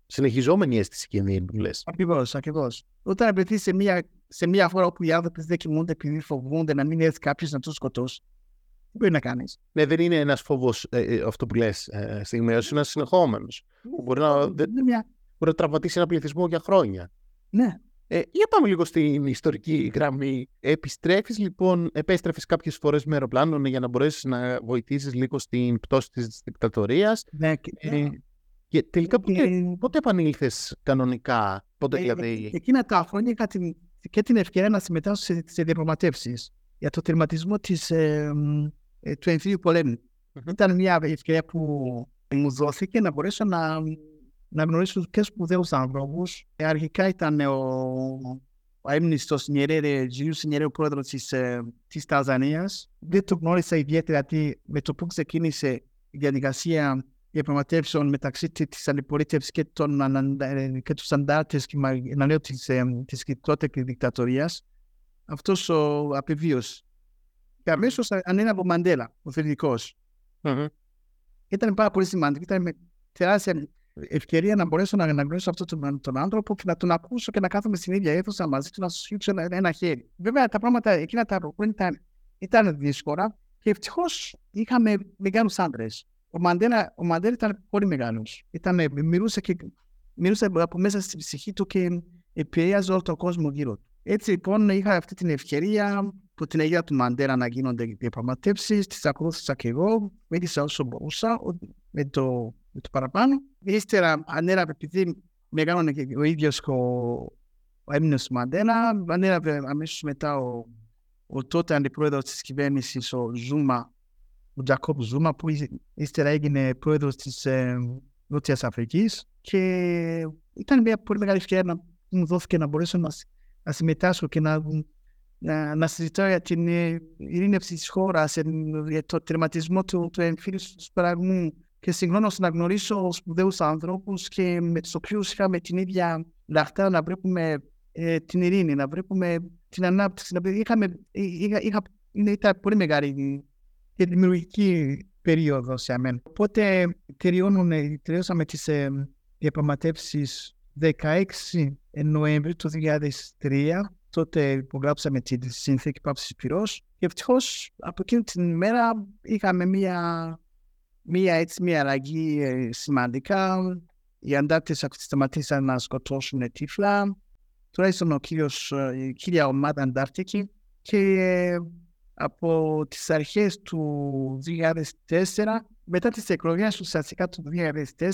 Συνεχιζόμενη αίσθηση κινδύνου, λες. Ακριβώς, ακριβώς. Όταν βρεθεί σε μια, σε μια χώρα όπου οι άνθρωποι δεν κοιμούνται επειδή φοβούνται να μην έρθει κάποιος να τους σκοτώσει, τι μπορεί να κάνεις; Ναι, δεν είναι ένας φόβος ε, ε, αυτό που λες ε, στιγμιαίο, είναι ένας συνεχόμενος. Μπορεί να, δεν, μια... μπορεί να τραυματίσει ένα πληθυσμό για χρόνια. Ναι. Ε, για πάμε λίγο στην ιστορική γραμμή. Επιστρέφεις λοιπόν, επέστρεφες κάποιες φορές με αεροπλάνο για να μπορέσεις να βοηθήσεις λίγο στην πτώση της δικτατορίας. Ναι, ε, και τελικά πότε, πότε επανήλθες κανονικά, πότε ε, δηλαδή; Εκείνα τα χρόνια είχα την, και την ευκαιρία να συμμετάσχω σε, σε διαπραγματεύσεις για το τερματισμό της, ε, ε, του εμφύλιου πολέμου. Mm-hmm. Ήταν μια ευκαιρία που μου δόθηκε να μπορέσω να, να γνωρίσω και σπουδαίους ανθρώπους. Αρχικά ήταν ο, ο έμνηστος Νιερέρε, Τζιού Νιερέρε, ο πρόεδρος της της Ταζανίας. Δεν το γνώρισα ιδιαίτερα γιατί με το που ξεκίνησε η διαδικασία διαπραγματεύσεων μεταξύ τη αντιπολίτευση και, των, και του αντάρτε και αναλέω τη της τότε δικτατορία, αυτό ο απεβίωσε. Και αμέσω ανέλαβε ο Μαντέλα, ο θετικό. Mm-hmm. Ήταν πάρα πολύ σημαντικό. Ήταν με τεράστια ευκαιρία να μπορέσω να αναγνωρίσω αυτόν τον, τον άνθρωπο και να τον ακούσω και να κάθομαι στην ίδια αίθουσα μαζί του να σου σφίξω ένα, ένα χέρι. Βέβαια τα πράγματα εκείνα τα χρόνια ήταν, ήταν δύσκολα και ευτυχώ είχαμε μεγάλου άντρε. Ο Μαντέλα, ο Μαντέλα ήταν πολύ μεγάλος. Μιλούσε, και, μιλούσε από μέσα στην ψυχή του και επηρέαζε όλο τον κόσμο γύρω του. Έτσι λοιπόν είχα αυτή την ευκαιρία που την αιγύα του Μαντέλα να γίνονται διαπραγματεύσεις, τις ακολούθησα και εγώ, μίλησα όσο μπορούσα με το, με το παραπάνω. Ύστερα ανέλαβε, επειδή μεγάλωνε και ο ίδιος ο, ο έμεινο του Μαντέλα, ανέλαβε αμέσως μετά ο, ο τότε αντιπρόεδρος της κυβέρνησης, ο Ζούμα, ο Τζακόπ Ζούμα, που ύστερα έγινε πρόεδρος της ε, Νότιας Αφρικής. Και ήταν μια πολύ μεγάλη ευκαιρία να μου δόθηκε να μπορέσω να, να συμμετάσχω και να, να, να συζητάω για την ε, ειρήνευση της χώρας, για το τερματισμό του, του εμφύλιου του πραγμού και συγχρόνω να γνωρίσω σπουδαίους ανθρώπους και με τους οποίους είχαμε την ίδια λαχτά να βλέπουμε ε, την ειρήνη, να βλέπουμε την ανάπτυξη. Να... Είχαμε, είχα, είχα, ήταν πολύ μεγάλη και δημιουργική περίοδος σε μένα. Οπότε τελειώσαμε τις ε, διαπραγματεύσεις 16 Νοέμβρη του 2003. Τότε υπογράψαμε τη συνθήκη πάυση πυρός. Και ευτυχώς από εκείνη την μέρα είχαμε μια, μια, έτσι, μια αλλαγή ε, σημαντικά. οι αντάρτες σταματήσαν να σκοτώσουν τύφλα, τουλάχιστον ο κύριος, η κύρια ομάδα αντάρτικη και από τις αρχές του 2004, μετά τις εκλογές ουσιαστικά του 2004,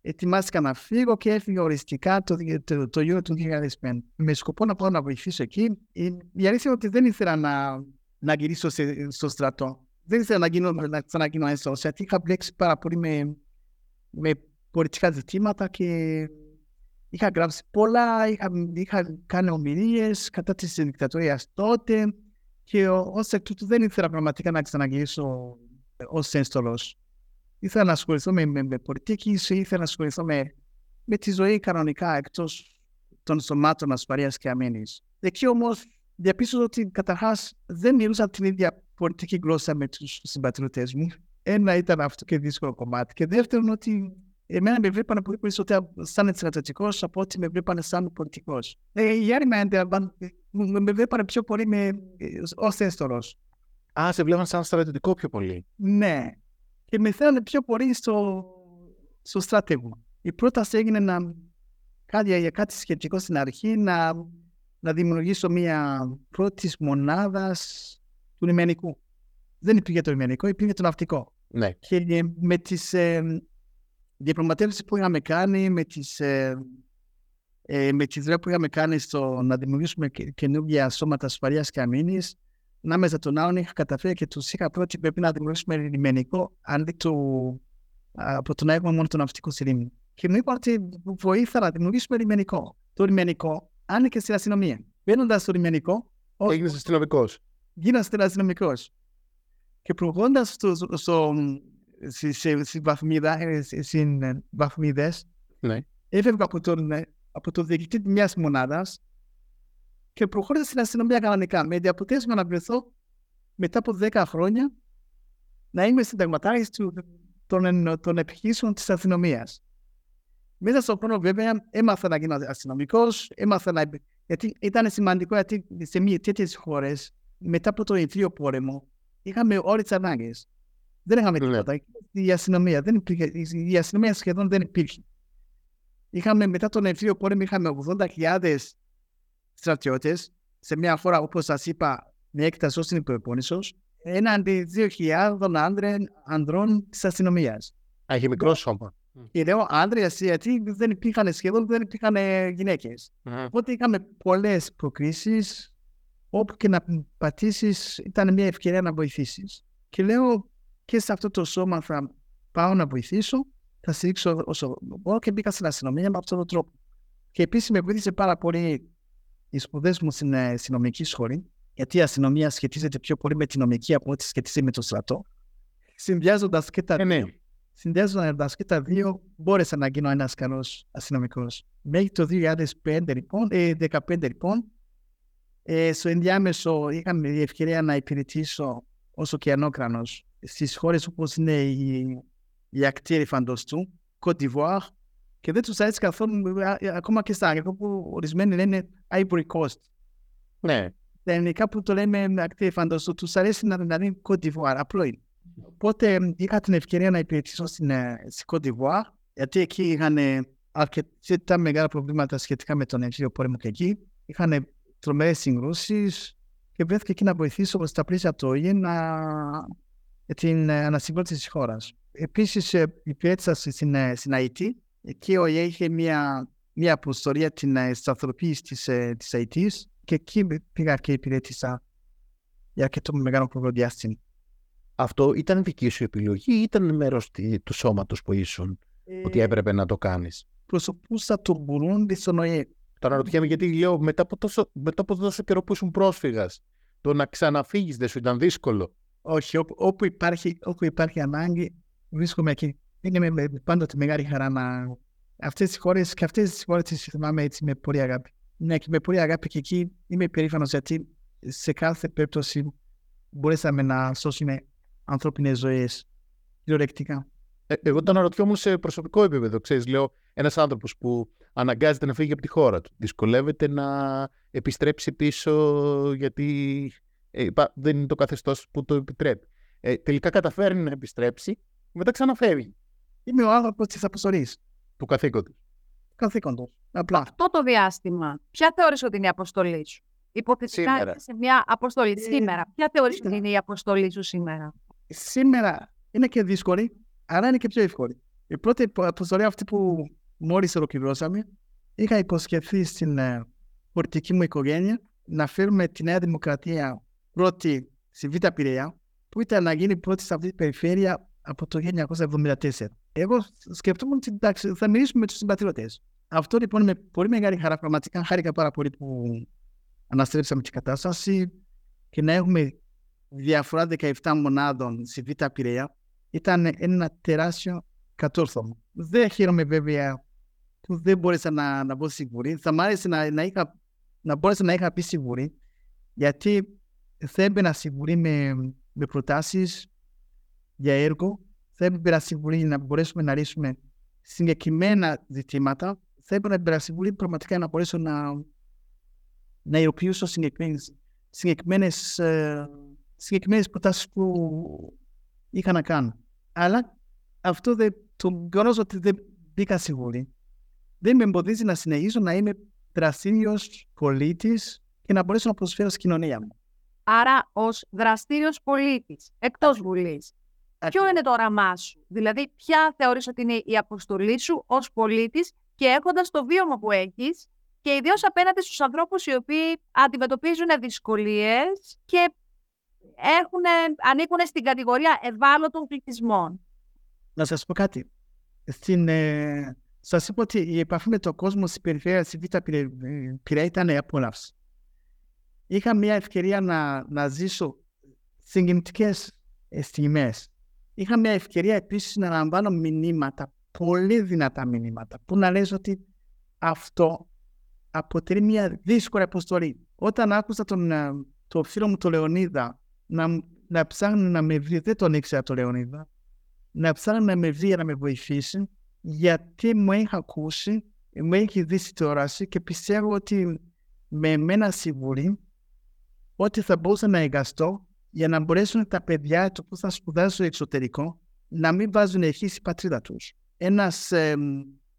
ετοιμάστηκα να φύγω και έφυγε οριστικά το, το, το Euro του 2005. Με σκοπό να πάω να βοηθήσω εκεί. Η, η αλήθεια είναι ότι δεν ήθελα να, να γυρίσω σε, στο στρατό. Δεν ήθελα να, γίνω, να ξαναγίνω έσω, γιατί είχα μπλέξει πάρα πολύ με, με πολιτικά ζητήματα και είχα γράψει πολλά, είχα, είχα κάνει ομιλίες κατά της δικτατορίας τότε και ως εκ τούτου δεν ήθελα πραγματικά να ξαναγυρίσω ως ένστολος. Ήθελα να ασχοληθώ με, με, με πολιτική, ήθελα να ασχοληθώ με, με τη ζωή κανονικά εκτός των σωμάτων ασφαλεία και αμήνης. Εκεί όμως διαπίστωσα ότι καταρχάς δεν μιλούσα την ίδια πολιτική γλώσσα με τους συμπατριώτες μου. Ένα ήταν αυτό και δύσκολο κομμάτι. Και δεύτερον, ότι εμένα με βλέπανε πολύ περισσότερο σαν στρατιωτικό από ότι με βλέπανε σαν πολιτικός. Ε, οι άλλοι με, με βλέπανε πιο πολύ με, ως έστωρο. Α, σε βλέπανε σαν στρατιωτικό πιο πολύ. Ναι. Και με θέλανε πιο πολύ στο, στο στρατεύμα. Η πρόταση έγινε να κάτι, για κάτι σχετικό στην αρχή, να, να δημιουργήσω μια πρώτη μονάδα του λιμενικού. Δεν υπήρχε το λιμενικό, υπήρχε το ναυτικό. Ναι. Και με τις ε, διαπραγματεύσεις που είχαμε κάνει, με τις, ε, ε, με τις που είχαμε κάνει στο να δημιουργήσουμε καινούργια σώματα ασφαλείας και αμήνης, να μέσα τον άλλον είχα καταφέρει και τους είχα πει ότι πρέπει να δημιουργήσουμε λιμενικό αντί του, από το να έχουμε μόνο το ναυτικό στη Και μου είπα ότι βοήθησα να δημιουργήσουμε λιμενικό. Το λιμενικό άνοιγε στην αστυνομία. Μπαίνοντας στο λιμενικό. Έγινε αστυνομικός. Γίνα αστυνομικός. Και προχωρώντα στο, στο, στις βαθμίδες, ναι. έφευγα από τον, από το διοικητή μιας μονάδας και προχώρησα στην αστυνομία κανονικά με αποτέλεσμα να βρεθώ μετά από 10 χρόνια να είμαι συνταγματάρχης των, των επιχειρήσεων της αστυνομία. Μέσα στον χρόνο βέβαια έμαθα να γίνω αστυνομικό, έμαθα να... Γιατί ήταν σημαντικό γιατί σε μία τέτοιε χώρε μετά από το Ινθρίο πόλεμο είχαμε όλε τι ανάγκε. Δεν είχαμε ναι. τίποτα. Η αστυνομία, δεν υπήρχε, η αστυνομία σχεδόν δεν υπήρχε. Είχαμε μετά τον εμφύλιο πόλεμο είχαμε 80.000 στρατιώτες σε μια χώρα όπως σας είπα με έκταση ως την Πελοπόννησος έναντι 2.000 ανδρών της αστυνομίας. Έχει μικρό σώμα. Και λέω άντρε, γιατί δεν υπήρχαν σχεδόν δεν υπήρχαν γυναίκες. Mm. Οπότε είχαμε πολλές προκρίσεις. Όπου και να πατήσεις ήταν μια ευκαιρία να βοηθήσεις. Και λέω, και σε αυτό το σώμα θα πάω να βοηθήσω, θα στηρίξω όσο μπορώ και μπήκα στην αστυνομία με αυτόν τον τρόπο. Και επίσης με βοήθησε πάρα πολύ οι σπουδές μου στην αστυνομική ε, σχολή, γιατί η αστυνομία σχετίζεται πιο πολύ με την νομική από ό,τι σχετίζεται με το στρατό. Συνδυάζοντας και τα ναι. Συνδυάζοντας και τα δύο, μπόρεσα να γίνω ένας καλός αστυνομικός. Μέχρι το 2015 λοιπόν, ε, 15, λοιπόν ε, στο ενδιάμεσο είχαμε η ευκαιρία να υπηρετήσω ως ωκεανόκρανος στις χώρες όπως είναι η, η ακτή Ελεφαντοστού, Côte d'Ivoire και δεν τους αρέσει καθόλου ακόμα και στα αγγλικά που ορισμένοι λένε Ivory Coast. Ναι. Τα ελληνικά που το λέμε ακτή Ελεφαντοστού τους αρέσει να λένε Côte d'Ivoire, απλό είναι. Οπότε είχα την ευκαιρία να υπηρετήσω στην, στην Côte d'Ivoire γιατί εκεί είχαν αρκετά μεγάλα προβλήματα σχετικά με τον εμφύλιο πόλεμο και εκεί. Είχαν τρομερές συγκρούσεις και βρέθηκε εκεί να βοηθήσω στα πλαίσια του ΟΗΕ για την ε, ανασυγκρότηση της χώρας. Επίσης, ε, υπηρέτησα στην, ε, στην ΑΕΤ. Εκεί ο ΟΗΕ είχε μια, μια αποστολή την σταθεροποίηση της ΑΕΤ και εκεί πήγα και υπηρέτησα για αρκετό μεγάλο χρόνο διάστημα. Αυτό ήταν δική σου επιλογή ή ήταν μέρος του σώματος που ήσουν, ε, ότι έπρεπε να το κάνεις; Προσωπούσα το Μπουρούντι στον ΟΗΕ. Τώρα αναρωτιέμαι γιατί λέω μετά από τόσο, μετά από τόσο καιρό που ήσουν πρόσφυγας, το να ξαναφύγεις δεν σου ήταν δύσκολο; Όχι, όπου, όπου, υπάρχει, όπου υπάρχει ανάγκη, βρίσκομαι εκεί. Είναι με, πάντοτε μεγάλη χαρά να. Αυτές τις χώρες και αυτές τις χώρες τις θυμάμαι έτσι με πολύ αγάπη. Ναι, και με πολύ αγάπη και εκεί είμαι περήφανος γιατί σε κάθε περίπτωση μπορέσαμε να σώσουμε ανθρώπινες ζωές κυριολεκτικά. Ε, εγώ το αναρωτιόμουν σε προσωπικό επίπεδο. Ξέρεις, λέω, ένας άνθρωπος που αναγκάζεται να φύγει από τη χώρα του, δυσκολεύεται να επιστρέψει πίσω γιατί ε, δεν είναι το καθεστώς που το επιτρέπει. Ε, τελικά καταφέρνει να επιστρέψει, μετά ξαναφεύγει. Είμαι ο άνθρωπος της αποστολής. του καθήκοντος. Καθήκον του. Απλά. Αυτό το διάστημα, ποια θεωρείς ότι είναι η αποστολή σου; Υποθετικά Σήμερα. είσαι σε μια αποστολή Ε, σήμερα. Ποια θεωρείς ότι κοίτα. είναι η αποστολή σου σήμερα; Σήμερα είναι και δύσκολη, αλλά είναι και πιο εύκολη. Η πρώτη αποστολή αυτή που μόλις ολοκληρώσαμε, είχα υποσχεθεί στην ε, πολιτική μου οικογένεια να φέρουμε τη Νέα Δημοκρατία πρώτη στη Β' Πειραιά, που ήταν να γίνει πρώτη σε αυτή την περιφέρεια από το 1974. Εγώ σκεφτόμουν ότι εντάξει, θα μιλήσουμε με του συμπατριώτε. Αυτό λοιπόν με πολύ μεγάλη χαρά, πραγματικά χάρηκα πάρα πολύ που αναστρέψαμε την κατάσταση και να έχουμε διαφορά 17 μονάδων στη Β' Πειραιά ήταν ένα τεράστιο κατόρθωμα. Δεν χαίρομαι βέβαια που δεν μπόρεσα να, να μπω στη Βουλή. Θα μ' άρεσε να, να, είχα, να μπόρεσα να είχα πει στη Βουλή γιατί θα έμπαινα στη Βουλή με, με προτάσεις για έργο. Θα έμπαινα στη Βουλή να μπορέσουμε να λύσουμε συγκεκριμένα ζητήματα. Θα έμπαινα στη Βουλή πραγματικά να μπορέσω να, να υλοποιήσω συγκεκριμένες, συγκεκριμένες, ε, συγκεκριμένες προτάσεις που είχα να κάνω. Αλλά αυτό δεν, το γεγονός ότι δεν μπήκα στη Βουλή δεν με εμποδίζει να συνεχίσω να είμαι δραστήριος πολίτης και να μπορέσω να προσφέρω στην κοινωνία μου. Άρα, ως δραστήριος πολίτης, εκτός Βουλής, ποιο είναι το όραμά σου, δηλαδή, ποια θεωρείς ότι είναι η αποστολή σου ως πολίτης και έχοντας το βίωμα που έχεις και ιδίως απέναντι στους ανθρώπους οι οποίοι αντιμετωπίζουν δυσκολίες και έχουν, ανήκουν στην κατηγορία ευάλωτων πληθυσμών. Να σας πω κάτι. Στην, ε, σας είπα ότι η επαφή με τον κόσμο στην περιφέρεια της Β' Πειραιά- Πειραιά ήταν απόλαυση. Είχα μια ευκαιρία να, να ζήσω συγκινητικές στιγμές. Είχα μια ευκαιρία επίσης να λαμβάνω μηνύματα, πολύ δυνατά μηνύματα, που να λες ότι αυτό αποτελεί μια δύσκολη αποστολή. Όταν άκουσα τον, ε, το φίλο μου τον Λεωνίδα να, να ψάχνει να με βρει, δεν τον ήξερα τον Λεωνίδα, να ψάχνει να με βρει για να με βοηθήσει, γιατί μου έχει ακούσει, μου έχει δει στη τηλεόραση και πιστεύω ότι με εμένα συμβουλή ότι θα μπορούσα να εργαστώ για να μπορέσουν τα παιδιά του που θα σπουδάσουν στο εξωτερικό να μην βάζουν ευχή στην πατρίδα τους. Ένας ε,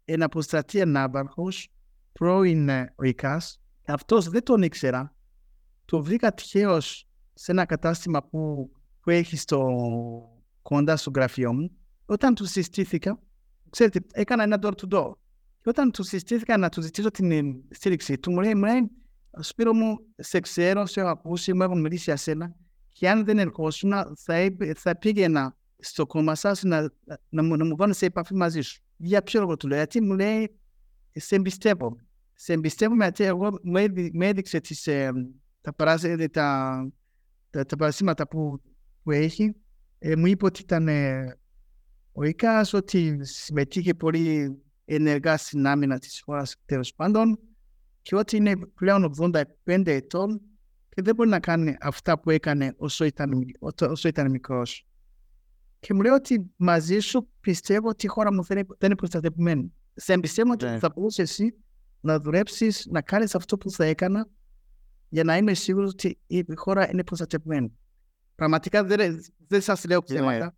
ένα αποστρατεία ναύαρχος, πρώην ε, οικάς, αυτός δεν τον ήξερα. Το βρήκα τυχαίως σε ένα κατάστημα που, που έχει στο, κοντά στο γραφείο μου. Όταν του συστήθηκα, ξέρετε, έκανα ένα door to door. Και όταν του συστήθηκα να του ζητήσω την ε, στήριξη του, μου λέει, μου λέει, Σπύρος μου, σε ξέρω, σε έχω ακούσει, μου έχουν μιλήσει για σένα. Και αν δεν ερχόσουν, θα, έπ- θα πήγαινα στο κόμμα σας να, να, μου- να μου βάλω σε επαφή μαζί σου. Για ποιο λόγο του λέω, γιατί μου λέει, σε εμπιστεύω. Σε εμπιστεύω γιατί εγώ μου, έδει, μου έδειξε τις, ε, τα, παράσι- τα, τα, τα παρασύματα που, που έχει. Ε, μου είπε ότι ήταν ε, ο Ικάς, ότι συμμετείχε πολύ ενεργά στην άμυνα της χώρας τέλος πάντων και ότι είναι πλέον 85 ετών και δεν μπορεί να κάνει αυτά που έκανε όσο ήταν, όσο- όσο ήταν μικρός. Και μου λέει ότι μαζί σου πιστεύω ότι η χώρα μου δεν είναι, δεν είναι προστατευμένη. Σε εμπιστεύω ότι Ναι. θα μπορούσε εσύ να δουλέψει, να κάνει αυτό που θα έκανα για να είμαι σίγουρο ότι η χώρα είναι προστατευμένη. Πραγματικά δεν, δεν σα λέω ψέματα.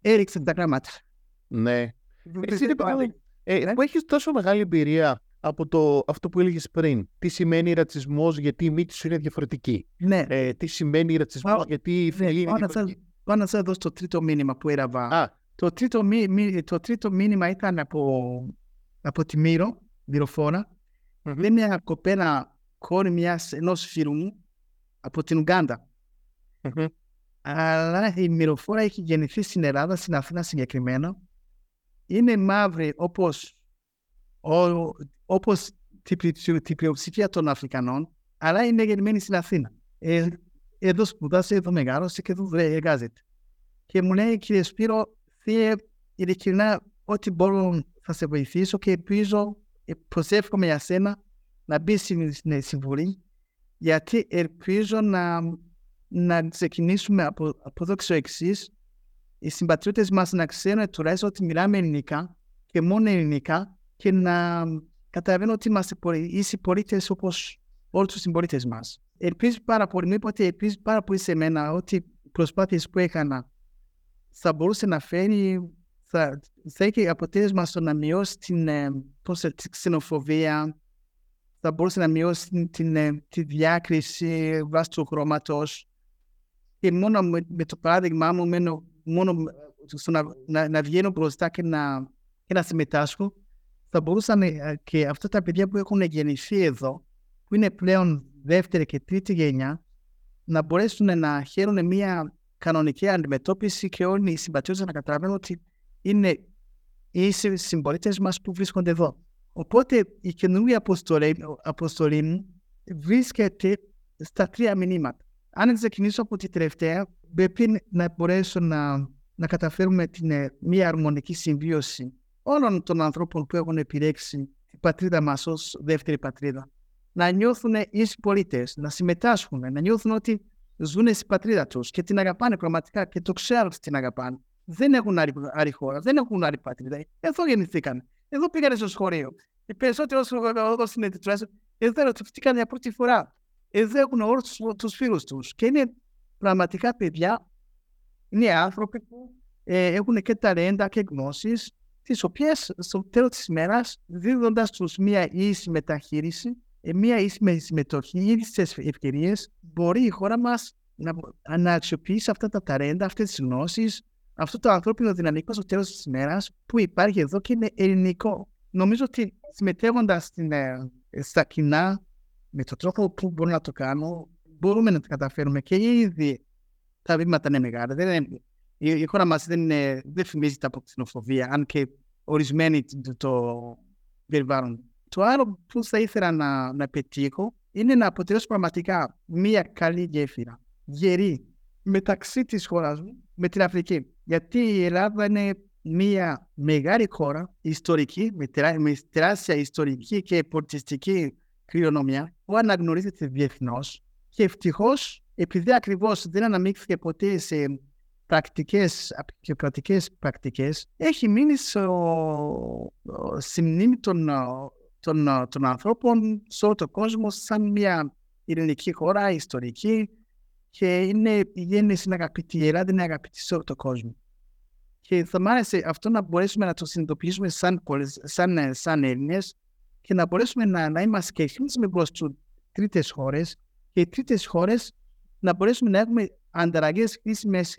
Έριξε τα γράμματα. Ναι. Εσύ είναι πάλι, ε, Ναι. που έχεις τόσο μεγάλη εμπειρία από το, αυτό που έλεγες πριν. Τι σημαίνει ρατσισμός γιατί η μύτη σου είναι διαφορετική; Ναι, Ε, τι σημαίνει ρατσισμός Πάω- γιατί η ναι, φυλή είναι πάω να σας- διαφορετική; πάω να σας δώσω το τρίτο μήνυμα που έλαβα. Α, Το τρίτο, μη, μη- το τρίτο μήνυμα ήταν από, από τη Μύρο, Μυροφόρα. Μμμ. Είναι μια κοπέλα, κόρη μιας, ενός φίλου μου, από την Ουγγάντα. μμμ. Αλλά η Μυροφόρα έχει γεννηθεί στην Ελλάδα, στην Αθήνα συγκεκριμένα. Είναι μαύρη όπως, ο, όπως την, πλη- την πλειοψηφία των Αφρικανών, αλλά είναι γεννημένη στην Αθήνα. Ε, εδώ σπουδάσε, εδώ μεγάλωσε και εδώ δουλεύει, εργάζεται. Και μου λέει, κύριε Σπύρο, θείε, ειλικρινά, ό,τι μπορώ θα σε βοηθήσω και ελπίζω, ε, προσεύχομαι για σένα να μπεις στην, στην συμβουλή, γιατί ελπίζω να, να ξεκινήσουμε από, από εδώ και στο εξής. Οι συμπατριώτες μας να ξέρουν τουλάχιστον ότι μιλάμε ελληνικά και μόνο ελληνικά και να καταλαβαίνουν ότι είμαστε πολι- ίσοι πολίτε όπως όλους τους συμπολίτε μας. Ελπίζω πάρα πολύ, μου είπε ότι ελπίζεις πάρα πολύ σε μένα ότι οι προσπάθειες που έκανα θα μπορούσε να φέρει, θα θα, θα έχει αποτέλεσμα στο να μειώσει την, ε, πώς, τη ξενοφοβία, θα μπορούσε να μειώσει την, την, ε, τη διάκριση βάσει του χρώματος και μόνο με, με το παράδειγμά μου, μένω, μόνο στο να, να, να βγαίνω μπροστά και να, και να συμμετάσχω, θα μπορούσαν ε, και αυτά τα παιδιά που έχουν γεννηθεί εδώ, που είναι πλέον δεύτερη και τρίτη γενιά, να μπορέσουν να χαίρουν μια κανονική αντιμετώπιση και όλοι οι συμπατριώτες να καταλαβαίνουν ότι είναι οι συμπολίτες μας που βρίσκονται εδώ. Οπότε η καινούργια αποστολή, αποστολή μου βρίσκεται στα τρία μηνύματα. Αν ξεκινήσω από τη τελευταία, πρέπει να μπορέσω να, να καταφέρουμε την, ε, μια αρμονική συμβίωση όλων των ανθρώπων που έχουν επιλέξει την πατρίδα μας ως δεύτερη πατρίδα. Να νιώθουν ίσοι πολίτες, να συμμετάσχουν, να νιώθουν ότι ζουν στην πατρίδα τους και την αγαπάνε πραγματικά και το ξέρουν ότι την αγαπάνε. Δεν έχουν άλλη, άλλη χώρα, δεν έχουν άλλη πατρίδα. Εδώ γεννηθήκαν. Εδώ πήγανε στο σχολείο. Οι περισσότεροι όσο είναι τουλάχιστον εδώ ερωτηθήκαν για πρώτη φορά. Εδώ έχουν όλους τους φίλους τους. Και είναι πραγματικά παιδιά, είναι άνθρωποι που ε, έχουν και ταλέντα και γνώσεις, τις οποίες στο τέλος της ημέρας, δίνοντα τους μια ίση μεταχείριση, ε, μια ίση συμμετοχή, ίσε ευκαιρίες, μπορεί η χώρα μας να, να αξιοποιήσει αυτά τα ταλέντα, αυτές τις γνώσεις, αυτό το ανθρώπινο δυναμικό στο τέλος της ημέρας που υπάρχει εδώ και είναι ελληνικό. Νομίζω ότι συμμετέχοντας ε, στα κοινά, με τον τρόπο που μπορώ να το κάνω, μπορούμε να τα καταφέρουμε και ήδη τα βήματα είναι μεγάλα. Δεν είναι, η, η χώρα μας δεν, είναι, δεν φημίζεται από ξενοφοβία, αν και ορισμένοι το, το περιβάλλον. Το άλλο που θα ήθελα να, να πετύχω είναι να αποτελέσω πραγματικά μια καλή γέφυρα, γερή, μεταξύ της χώρας μου με την Αφρική. Γιατί η Ελλάδα είναι μια μεγάλη χώρα, ιστορική, με, με τεράστια ιστορική και πολιτιστική κληρονομιά, που αναγνωρίζεται διεθνώς και ευτυχώς, επειδή ακριβώς δεν αναμίχθηκε ποτέ σε πρακτικές, απεικιοκρατικέ πρακτικές, έχει μείνει στο, στη μνήμη των, των, των ανθρώπων σε όλο τον κόσμο σαν μια ειρηνική χώρα, ιστορική και είναι, η γέννηση είναι αγαπητή, η Ελλάδα είναι αγαπητή σε όλο τον κόσμο. Και θα μ' άρεσε αυτό να μπορέσουμε να το συνειδητοποιήσουμε σαν, σαν, σαν Έλληνες και να μπορέσουμε να, να είμαστε και χρήσιμοι προς τρίτες χώρες και οι τρίτες χώρες να μπορέσουμε να έχουμε ανταλλαγές χρήσιμες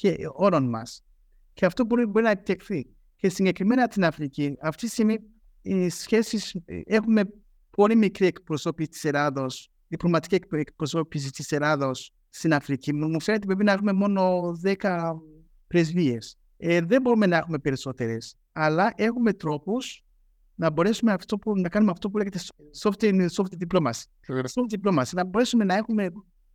και όλων μας. Και αυτό μπορεί, μπορεί να επιτευχθεί. Και συγκεκριμένα την Αφρική, αυτή τη στιγμή οι σχέσεις, έχουμε πολύ μικρή εκπροσώπηση της Ελλάδος, διπλωματική εκπροσώπηση της Ελλάδος στην Αφρική. Μου φαίνεται ότι πρέπει να έχουμε μόνο 10 πρεσβείες. Ε, δεν μπορούμε να έχουμε περισσότερες, αλλά έχουμε τρόπους να μπορέσουμε αυτό που, να κάνουμε αυτό που λέγεται soft, soft diplomacy. Soft diplomacy, να μπορέσουμε να έχουμε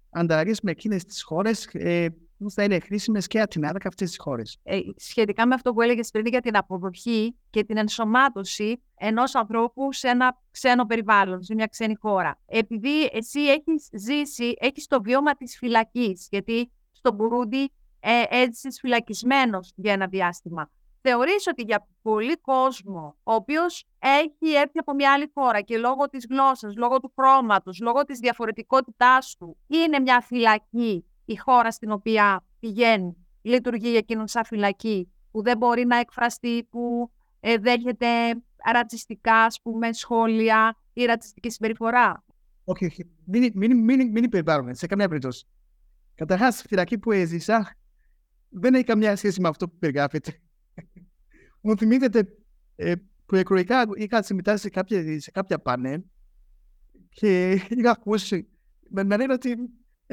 ανταλλαγές με εκείνες τις χώρες ε, που θα είναι χρήσιμε και ατινάδικα αυτέ τι χώρε. Ε, σχετικά με αυτό που έλεγες πριν για την αποδοχή και την ενσωμάτωση ενός ανθρώπου σε ένα ξένο περιβάλλον, σε μια ξένη χώρα. Επειδή εσύ έχεις ζήσει, έχεις το βίωμα της φυλακής, γιατί στο Μπουρούντι ε, έζησες φυλακισμένος για ένα διάστημα. Θεωρείς ότι για πολύ κόσμο, ο οποίος έχει έρθει από μια άλλη χώρα και λόγω της γλώσσας, λόγω του χρώματος, λόγω της διαφορετικότητάς του, είναι μια φυλακή η χώρα στην οποία πηγαίνει, λειτουργεί για εκείνον σαν φυλακή, που δεν μπορεί να εκφραστεί, που ε, δέχεται ρατσιστικά, ας πούμε, σχόλια ή ρατσιστική συμπεριφορά; Όχι, όχι. Μην, μην, μην, μην υπερβάλλουμε σε καμία περίπτωση. Καταρχάς, φυλακή που έζησα δεν έχει καμιά σχέση με αυτό που περιγράφεται. Μου θυμίζεται ε, που εκλογικά είχα συμμετάσχει σε κάποια, σε κάποια πάνελ και είχα ακούσει με, με λένε ότι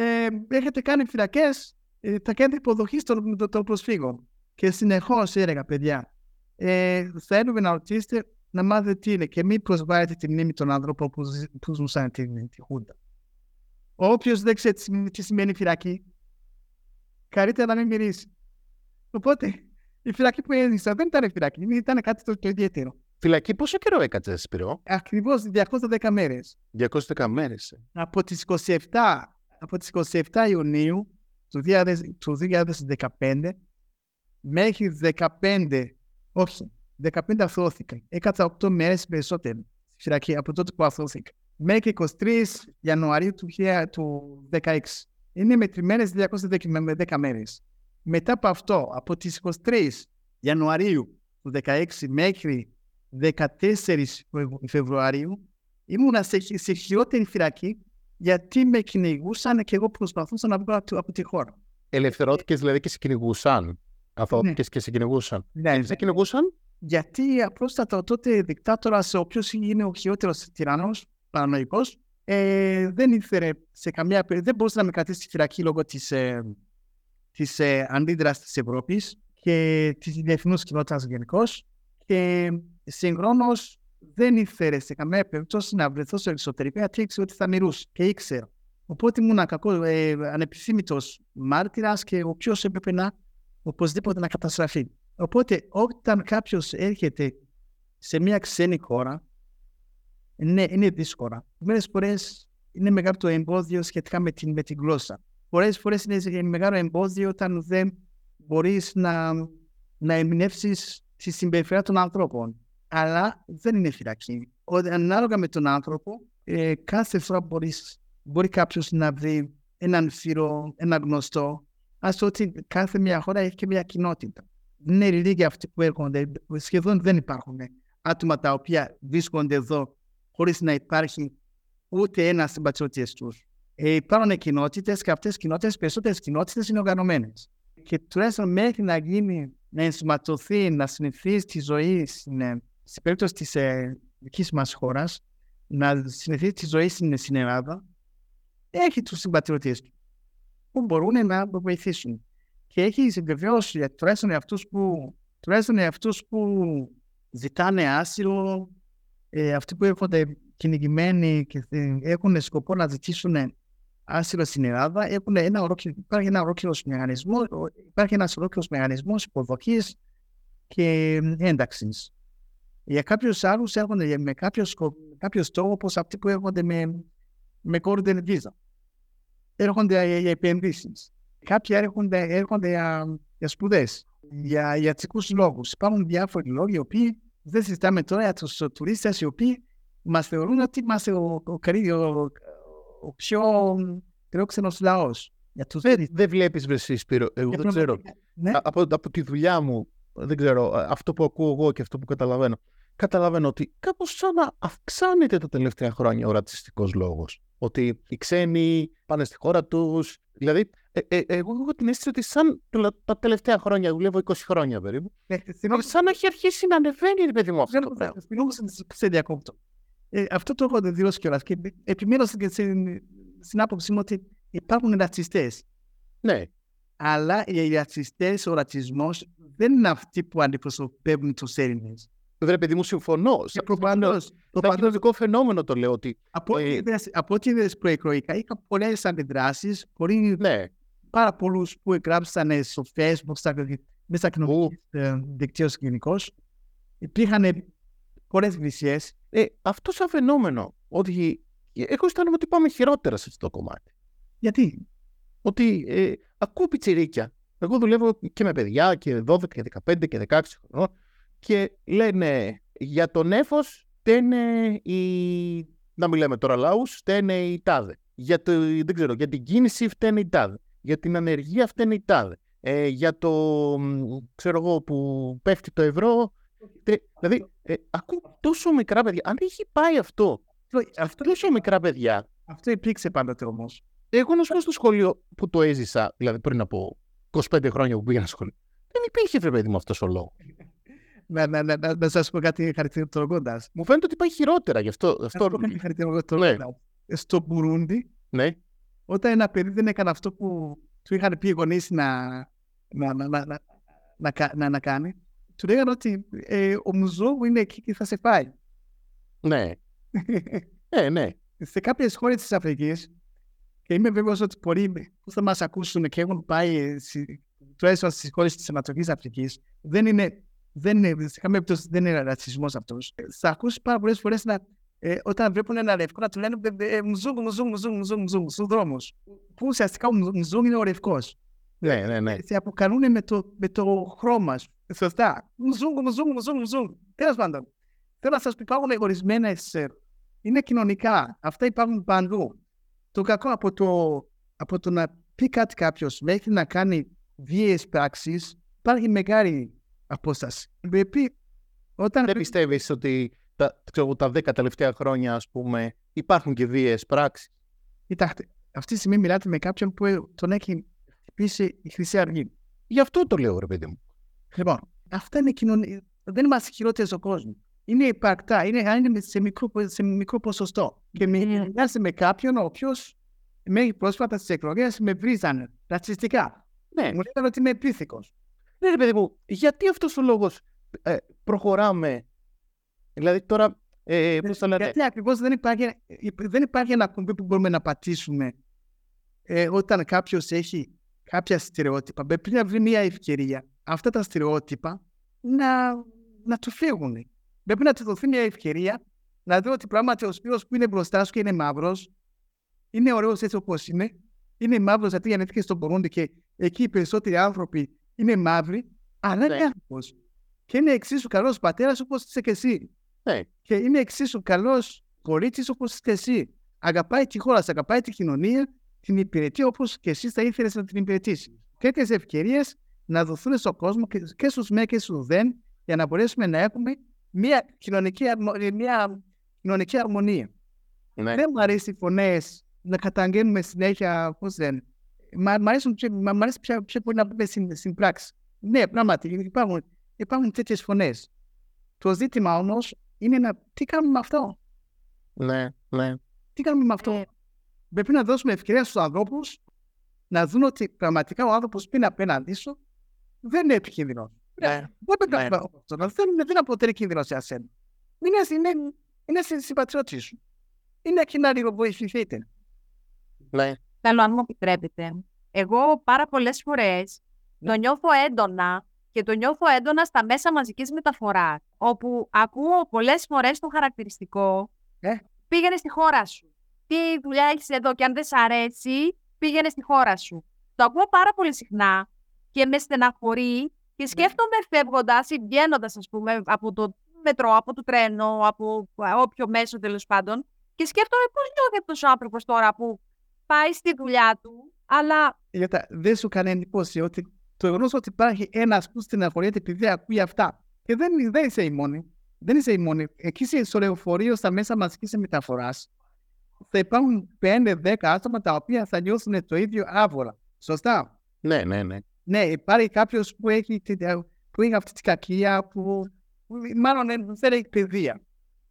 ε, έχετε κάνει φυλακές ε, τα κέντρα υποδοχή των, των προσφύγων. Και συνεχώς έλεγα, παιδιά, ε, θέλουμε να ρωτήσετε να μάθετε τι είναι και μην προσβάλλετε τη μνήμη των άνθρωπων που, που ζούσαν τη, τη Χούντα. Όποιος δεν ξέρει τι σημαίνει φυλακή, καλύτερα να μην μυρίσει. Οπότε η φυλακή που έζησα δεν ήταν φυλακή, ήταν κάτι το, το ιδιαίτερο. Φυλακή πόσο καιρό έκατσε, Σπυρό; Ακριβώς 210 μέρες. 210 μέρες. Από τις 27, από τις 27 Ιουνίου του 2015 μέχρι 15, όχι, 15 αθώθηκα. Έκατσα 8 μέρες περισσότερο στη φυλακή από τότε που αθώθηκα. Μέχρι 23 Ιανουαρίου του 2016. Είναι μετρημένες 210 μέρες. Μετά από αυτό, από τις 23 Ιανουαρίου του 2016 μέχρι 14 Φεβρουαρίου ήμουνα σε, σε χειρότερη φυλακή γιατί με κυνηγούσαν και εγώ προσπαθούσα να βγω από, από τη χώρα. Ελευθερώθηκες δηλαδή και σε κυνηγούσαν. Αθώθηκε Ναι. και σε κυνηγούσαν. Ναι, Σε κυνηγούσαν; γιατί απλούστατα ο τότε δικτάτορα, ο οποίο είναι ο χειρότερος τυραννό, παρανοϊκός, ε, δεν ήθελε σε καμιά περίπτωση, δεν μπορούσε να με κρατήσει στη φυλακή λόγω της ε, της, ε, αντίδρασης της Ευρώπης και της διεθνούς κοινότητας γενικώς. Και συγχρόνω δεν ήθελες σε καμία περίπτωση να βρεθώ στο εξωτερικό γιατί ήξερε ότι θα μυρούσε και ήξερα. Οπότε ήμουν κακό, ε, ανεπιθύμητος μάρτυρας και ο οποίος έπρεπε να οπωσδήποτε να καταστραφεί. Οπότε όταν κάποιος έρχεται σε μια ξένη χώρα, ναι, είναι δύσκολα. Μερικές φορές είναι μεγάλο το εμπόδιο σχετικά με την, με την γλώσσα. Πολλές φορές είναι μεγάλο εμπόδιο όταν δεν μπορείς να, να ερμηνεύσεις τη συμπεριφορά των ανθρώπων. Αλλά δεν είναι φυλακή. Ο- Ανάλογα με τον άνθρωπο, ε, κάθε φορά μπορείς, μπορεί κάποιος να βρει έναν φίλο, έναν γνωστό. Α ότι κάθε μια χώρα έχει και μια κοινότητα. Δεν είναι λίγοι αυτοί που έρχονται. Σχεδόν δεν υπάρχουν άτομα τα οποία βρίσκονται εδώ χωρίς να υπάρχει ούτε ένας συμπατριώτης τους. Ε, υπάρχουν κοινότητες και αυτές οι κοινότητες, περισσότερες κοινότητες είναι οργανωμένες. Και τουλάχιστον μέχρι να γίνει, να ενσωματωθεί, να συνηθίσει τη ζωή στην, ε, στην περίπτωση της ε, δικής μας χώρας, να συνηθίσει τη ζωή στην, στην Ελλάδα, έχει τους συμπατριώτες του που μπορούν να βοηθήσουν. Και έχει βεβαίω τουλάχιστον αυτούς που, τουλάχιστον αυτούς που ζητάνε άσυλο, ε, αυτοί που έρχονται κυνηγημένοι και θε- έχουν σκοπό να ζητήσουν άσυλο στην Ελλάδα, έχουν ένα ολόκληρο, υπάρχει ένα ολόκληρο μηχανισμό, υπάρχει ένας ολόκληρος μηχανισμός υποδοχής και ένταξης. Για κάποιους άλλους έρχονται με κάποιος, σκο- κάποιο στόχο, όπω αυτοί που έρχονται με, με golden visa. Έρχονται για, για επενδύσεις. Κάποιοι έρχονται, έρχονται για, για σπουδές, για ιατρικούς λόγους. Υπάρχουν διάφοροι λόγοι, οι οποίοι δεν συζητάμε τώρα για τους τουρίστες, οι οποίοι μας θεωρούν ότι είμαστε ο, ο, καλύτερο- ο, ο πιο φιλόξενο λαός. Για τους Δεν, δεν βλέπεις βρεσί, Σπύρο. Εγώ για δεν ξέρω. πραγματικά- Ναι, Α- από, από τη δουλειά μου, δεν ξέρω, α- αυτό που ακούω εγώ και αυτό που καταλαβαίνω, καταλαβαίνω ότι κάπως σαν να αυξάνεται τα τελευταία χρόνια ο ρατσιστικός λόγος. Ότι οι ξένοι πάνε στη χώρα τους. Δηλαδή, ε, ε, εγώ έχω την αίσθηση ότι σαν τουλα- τα τελευταία χρόνια, δουλεύω 20 χρόνια περίπου, ναι, συγγνώμη, σαν να έχει αρχίσει να ανεβαίνει, ρε παιδί μου, αυτό το Δεν πράγμα. Συγγνώμη που σε- σε διακόπτω. Ε, αυτό το έχω δηλώσει κιόλας. Και επιμένω στην, στην, στην άποψή μου ότι υπάρχουν ρατσιστές. Ναι, Αλλά οι ρατσιστές, ο ρατσισμός δεν είναι αυτοί που αντιπροσωπεύουν τους Έλληνες. Ρε παιδί μου, συμφωνώ. Και Σαν προφανώς. σαν κοινωνικό φαινόμενο το λέω ότι. Από ό,τι ε, είδες- από ό,τι είδες προεκλογικά, είχα πολλές αντιδράσεις. Ναι, Πάρα πολλούς που εγγράψαν στο Facebook, στα, μέσα κοινωνική δικτύωση γενικώς. Υπήρχαν πολλές βρισιέ. ε, αυτό σαν φαινόμενο. Ότι εγώ αισθάνομαι ότι πάμε χειρότερα σε αυτό το κομμάτι. Γιατί; Ότι ε, ακούω πιτσιρίκια. Εγώ δουλεύω και με παιδιά και 12 και 15 και 16 χρονών και λένε για τον έφος φταίνε οι... Να μην λέμε τώρα λαούς, φταίνε οι τάδε. Για, το, δεν ξέρω, για την κίνηση φταίνε οι τάδε. Για την ανεργία φταίνε οι τάδε. Ε, για το, μ, ξέρω εγώ, που πέφτει το ευρώ. τε- δηλαδή, ε, ακούω τόσο μικρά παιδιά. Αν έχει πάει αυτό, αυτό, τόσο μικρά παιδιά, αυτό υπήρξε πάντοτε όμω. εγώ να σου πω στο σχολείο που το έζησα, δηλαδή πριν από 25 χρόνια που πήγαινα σχολείο, δεν υπήρχε βρε παιδί μου αυτός ο λόγος. Να, να, να, να, να σας πω κάτι χαρακτηριστικολογώντας. Μου φαίνεται ότι πάει χειρότερα γι' αυτό. Να αυτό... σα πω κάτι χαρακτηριστικολογώντας. Στο Μπουρούντι, Ναι, όταν ένα παιδί δεν έκανε αυτό που του είχαν πει οι γονείς να, να, να, να, να, να, κα- να, να κάνει, του λέγανε ότι ε, ο Μουζόγου είναι εκεί και θα σε φάει. ναι, ναι, ναι. σε κάποιες χώρες της Αφρικής, και είμαι βέβαιος ότι πολλοί που θα μας ακούσουν και έχουν πάει σι- τουλάχιστον στις χώρες της Ανατολικής Αφρικής, δεν είναι, δεν είναι, σε καμία περίπτωση δεν είναι ρατσισμός αυτός. Θα ακούσεις πάρα πολλές φορές να, ε, όταν βλέπουν ένα λευκό να του λένε ε, ε, μουζούγκ, μουζούγκ, μουζούγκ, μουζούγκ, μουζούγκ, στους δρόμους. Που ουσιαστικά ο μουζούγκ μουζούγκ είναι ο λευκό. Ναι, ναι, ναι. Σε αποκαλούν με το, με το χρώμα σου. Σωστά. Μουζούγκ, μουζούγκ, μουζούγκ, μουζούγκ. Τέλος πάντων. Θέλω να σας πω υπάρχουν ορισμένε. Είναι κοινωνικά. Αυτά υπάρχουν παντού. Το κακό από το, από το να πει κάτι κάποιος μέχρι να κάνει βίαιες πράξεις υπάρχει μεγάλη απόσταση. Πρέπει, όταν... Δεν πιστεύεις ότι τα, ξέρω, τα 10 τελευταία χρόνια, ας πούμε, υπάρχουν και βίαιες πράξεις; Κοιτάξτε, αυτή τη στιγμή μιλάτε με κάποιον που τον έχει χτυπήσει η Χρυσή Αυγή. Γι' αυτό το λέω, ρε παιδί μου. Λοιπόν, αυτά είναι κοινωνία. Δεν είμαστε χειρότεροι στον κόσμο. Είναι υπαρκτά, είναι, είναι σε, μικρό, σε μικρό ποσοστό. Και μιλάτε με κάποιον ο οποίος μέχρι πρόσφατα στις εκλογές με βρίζανε ρατσιστικά. Ναι. Μου λέγανε ότι είμαι επίθηκος. Ναι, ρε παιδί μου, γιατί αυτός ο λόγος ε, προχωράμε; Δηλαδή τώρα. Ε, πώς το λένε. Γιατί ακριβώς δεν υπάρχει, δεν υπάρχει ένα κουμπί που μπορούμε να πατήσουμε ε, όταν κάποιος έχει κάποια στερεότυπα. Πρέπει να βρει μια ευκαιρία αυτά τα στερεότυπα να, να του φύγουν. Πρέπει να του δοθεί μια ευκαιρία να δει ότι πράγματι ο σπίρο που είναι μπροστά σου και είναι μαύρος, είναι ωραίος έτσι όπως είναι. Είναι μαύρος γιατί γεννήθηκε στον Πορούντι και εκεί οι περισσότεροι άνθρωποι είναι μαύροι, αλλά είναι Ναι. άνθρωπο. Και είναι εξίσου καλός πατέρας όπως είσαι και εσύ. Ναι. Και είναι εξίσου καλός κορίτσις όπως είσαι και εσύ. Αγαπάει τη χώρα, σου, αγαπάει τη κοινωνία, την υπηρετεί όπως και εσύ θα ήθελες να την υπηρετήσεις. Τέτοιες ευκαιρίες να δοθούν στον κόσμο και, και στους ΜΕ και στους ΔΕΝ για να μπορέσουμε να έχουμε μια κοινωνική, αρμο- μια κοινωνική αρμονία. ναι. Δεν μου αρέσει οι φωνές να καταγγέλνουμε συνέχεια. Πώ λένε. Μ' μ' αρέσουν πιο- μ' μ' αρέσει πιο, πιο πολύ να πούμε στην, στην πράξη. Ναι, πράγματι υπάρχουν, υπάρχουν τέτοιες φωνές. Το ζήτημα όμως είναι να τι κάνουμε με αυτό; ναι, ναι. Τι κάνουμε με αυτό; Ε. Πρέπει να δώσουμε ευκαιρία στους ανθρώπους να δουν ότι πραγματικά ο άνθρωπος που είναι απέναντί σου δεν είναι επικίνδυνο. ναι. Δεν το Ναι. κάνουμε αυτό. Δεν, δεν αποτελεί κίνδυνο σε εσένα. Είναι, είναι, είναι συ- συμπατριώτης σου. Είναι εκεί να λίγο βοηθηθείτε. ναι. Θέλω, αν μου επιτρέπετε. Εγώ πάρα πολλές φορές Ναι. το νιώθω έντονα και το νιώθω έντονα στα μέσα μαζικής μεταφοράς. Όπου ακούω πολλές φορές το χαρακτηριστικό Ε. πήγαινε στη χώρα σου. Τι δουλειά έχεις εδώ και αν δεν σ' αρέσει, πήγαινε στη χώρα σου. Το ακούω πάρα πολύ συχνά και με στεναχωρεί Ναι. και σκέφτομαι φεύγοντας ή βγαίνοντας, ας πούμε, από το μετρό, από το τρένο, από όποιο μέσο τέλος πάντων. Και σκέφτομαι πώς νιώθει αυτός ο άνθρωπος τώρα που πάει στη δουλειά του, αλλά Γιατί δεν σου κάνει εντύπωση ότι το γεγονός ότι υπάρχει ένας που στεναχωριέται επειδή ακούει αυτά. Και δεν, δεν είσαι η μόνη. Δεν είσαι η μόνη. Εκεί σε- στο λεωφορείο, στα μέσα μαζικής μεταφοράς, θα υπάρχουν 5-10 άτομα τα οποία θα νιώθουν το ίδιο άβολα. Σωστά; Ναι, ναι, ναι. Ναι, υπάρχει κάποιος που έχει, την- που έχει αυτή την κακία, που που μάλλον δεν έχει παιδεία.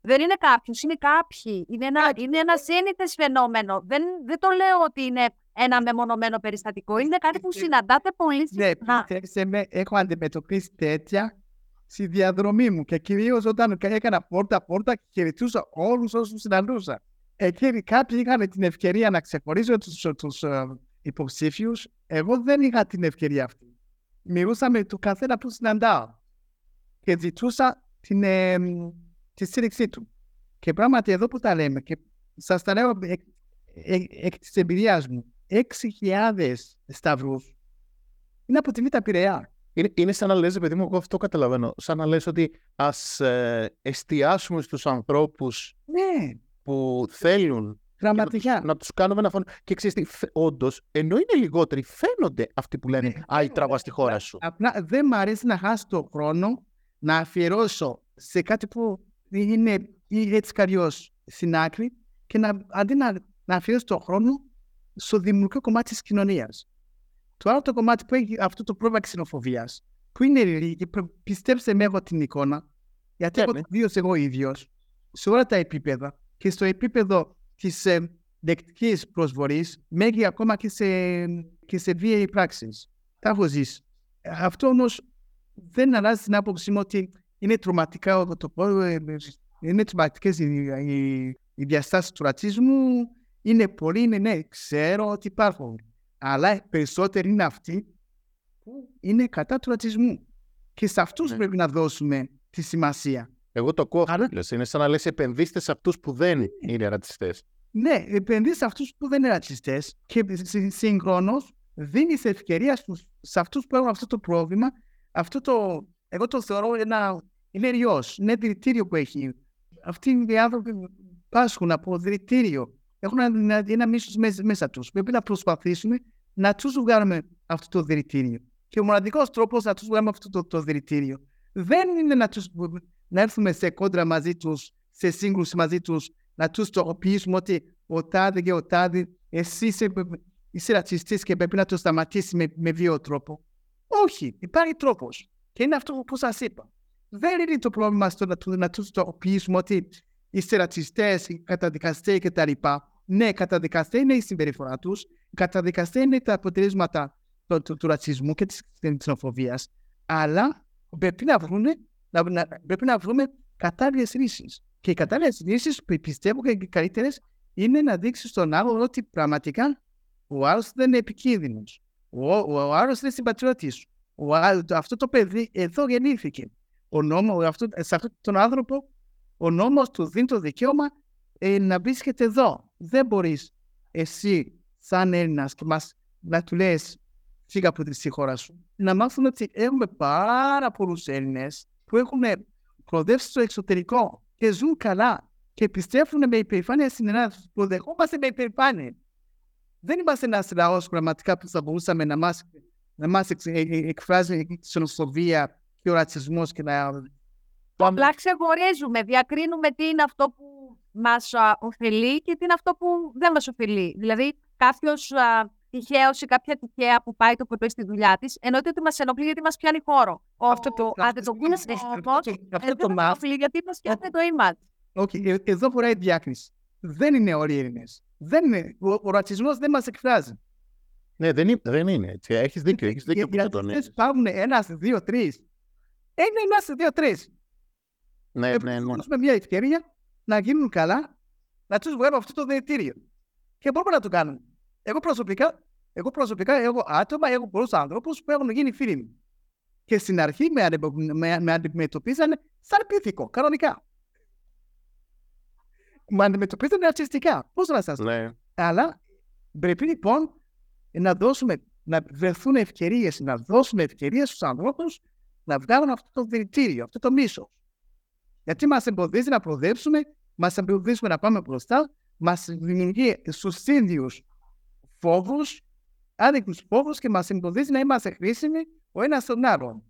Δεν είναι κάποιος, είναι κάποιοι. Είναι ένα, είναι ένας σύνηθε φαινόμενο. Δεν, δεν το λέω ότι είναι ένα μεμονωμένο περιστατικό. Είναι κάτι που συναντάτε πολύ Ναι, συχνά. πιστέψτε με, έχω αντιμετωπίσει τέτοια στη διαδρομή μου και κυρίως όταν έκανα πόρτα-πόρτα και χαιρετούσα όλους όσους συναντούσα. Εκεί κάποιοι είχαν την ευκαιρία να ξεχωρίζω τους τους, ε, υποψήφιους. Εγώ δεν είχα την ευκαιρία αυτή. Μιλούσα με του καθένα που συναντάω και ζητούσα την, ε, τη στήριξή του. Και πράγματι εδώ που τα λέμε και σας τα λέω εκ, εκ, εκ της εμπειρίας μου, 6.000 σταυρούς είναι από τη Β' Πειραιά. Είναι, είναι σαν να λες, ρε παιδί μου, εγώ αυτό καταλαβαίνω. Σαν να λες ότι ας ε, εστιάσουμε στους ανθρώπους Ναι, που θέλουν γραμματικά. να τους κάνουμε να φωνούν. Και ξέρεις τι, φε- όντως, ενώ είναι λιγότεροι, φαίνονται αυτοί που λένε Ναι, «Α, η τραβά στη χώρα σου». Απλά δεν μ' αρέσει να χάσω το χρόνο να αφιερώσω σε κάτι που είναι ή έτσι κι αλλιώς στην άκρη και να, αντί να, να αφιερώσω το χρόνο στο δημιουργικό κομμάτι της κοινωνίας. Το άλλο το κομμάτι που έχει αυτό το πρόβλημα ξενοφοβίας, που είναι λίγοι, π- πιστέψτε με έχω την εικόνα, γιατί Ναι, έχω ναι. δύο εγώ ίδιος, σε όλα τα επίπεδα και στο επίπεδο της ε, δεκτικής προσβολής μέχρι ακόμα και σε, και σε βίαιη πράξεις. Τα έχω ζήσει. Ε, Αυτό όμως δεν αλλάζει την άποψή μου ότι είναι τρομακτικά, εγώ το πω, ε, ε, είναι τρομακτικές οι, οι, οι διαστάσεις του ρατσισμού, είναι πολλοί, είναι ναι, ξέρω ότι υπάρχουν. Αλλά περισσότεροι είναι αυτοί που είναι κατά του ρατσισμού. Και σε αυτούς Ναι. πρέπει να δώσουμε τη σημασία. Εγώ το ακούω αυτό Άρα- που λες. Είναι σαν να λες επενδύστε σε αυτούς που δεν είναι ρατσιστές. Ναι, επενδύει σε αυτούς που δεν είναι ρατσιστές και συγχρόνως δίνεις ευκαιρία στους, σε αυτούς που έχουν αυτό το πρόβλημα. Αυτό το, εγώ το θεωρώ ένα. Είναι ιός, είναι δηλητήριο που έχει. Αυτοί οι άνθρωποι πάσχουν από δηλητήριο. Έχουν ένα, ένα μίσος μέσα, μέσα τους. Πρέπει να προσπαθήσουμε να τους βγάλουμε αυτό το δηλητήριο. Και ο μοναδικός τρόπος να τους βγάλουμε αυτό το, το δηλητήριο δεν είναι να, τους, να έρθουμε σε κόντρα μαζί τους, σε σύγκρουση μαζί τους, να τους τοποποιήσουμε ότι ο τάδε και ο τάδε, εσύ είσαι, είσαι ρατσιστής και πρέπει να το σταματήσεις με, με βίο τρόπο. Όχι, υπάρχει τρόπος. Και είναι αυτό που σας είπα. Δεν είναι το πρόβλημα στο να, να του τοποποιήσουμε ότι είστε ρατσιστέ, καταδικαστές κτλ. Ναι, καταδικαστές είναι η συμπεριφορά τους, καταδικαστές είναι τα αποτελέσματα του, του, του ρατσισμού και τη ξενοφοβίας, αλλά πρέπει να, βρούμε, να, να, πρέπει να βρούμε κατάλληλες λύσεις. Και οι κατάλληλες λύσεις που πιστεύω και οι καλύτερες είναι να δείξεις στον άλλο ότι πραγματικά ο άλλος δεν είναι επικίνδυνος. Ο, ο, ο άλλος είναι συμπατριώτης σου. Αυτό το παιδί εδώ γεννήθηκε. Ο νόμος, αυτό, σε αυτόν τον άνθρωπο, ο νόμος του δίνει το δικαίωμα ε, να βρίσκεται εδώ. Δεν μπορείς εσύ, σαν Έλληνας, να του λες φύγα από τη χώρα σου. Να μάθουμε ότι έχουμε πάρα πολλούς Έλληνες που έχουν προοδεύσει στο εξωτερικό και ζουν καλά και πιστεύουν με υπερηφάνεια στην Ελλάδα. Που δεχόμαστε με υπερηφάνεια. Δεν είμαστε ένας λαός πραγματικά που θα μπορούσαμε να μας να μας ε, ε, εκφράζει η ξενοφοβία και ο ρατσισμός και να. Απλά ξεχωρίζουμε, διακρίνουμε τι είναι αυτό που μας ωφελεί και τι είναι αυτό που δεν μας ωφελεί. Δηλαδή, κάποιος τυχαίος ή κάποια τυχαία που πάει το πρωί στη δουλειά της, εννοείται ότι μας ενοχλεί γιατί μας πιάνει χώρο. Αυτό το αντιτοπίνε όμω δεν μας ενοχλεί γιατί μας πιάνει το image. Okay, εδώ φοράει διάκριση. Δεν είναι όλοι Έλληνες. Δεν είναι. Ο, ο ρατσισμός δεν μας εκφράζει. Ναι, δεν είναι, δεν είναι έτσι. Έχεις δίκιο. Έχεις δίκιο που το τονίζει. Υπάρχουν ένα, δύο, τρεις. Είναι ένα, δύο, τρεις. Ναι, ναι, ναι. Έχουμε μια ευκαιρία να γίνουν καλά, να τους βγάλουμε αυτό το διαιτήριο. Και μπορούμε να το κάνουμε. Εγώ προσωπικά, εγώ προσωπικά έχω άτομα, έχω πολλούς άνθρωπου που έχουν γίνει φίλοι μου. Και στην αρχή με, με, με αντιμετωπίζανε σαν πίθηκο, κανονικά. Με αντιμετωπίζανε αρτιστικά. Πώς να σας ναι. Αλλά πρέπει λοιπόν να δώσουμε, να βρεθούν ευκαιρίες, να δώσουμε ευκαιρίες στους ανθρώπους να βγάλουν αυτό το δηλητήριο, αυτό το μίσος. Γιατί μας εμποδίζει να προοδεύσουμε, μας εμποδίζει να πάμε μπροστά, μας δημιουργεί στους ίδιους φόβους, άδικους φόβους και μας εμποδίζει να είμαστε χρήσιμοι ο ένας στον άλλον.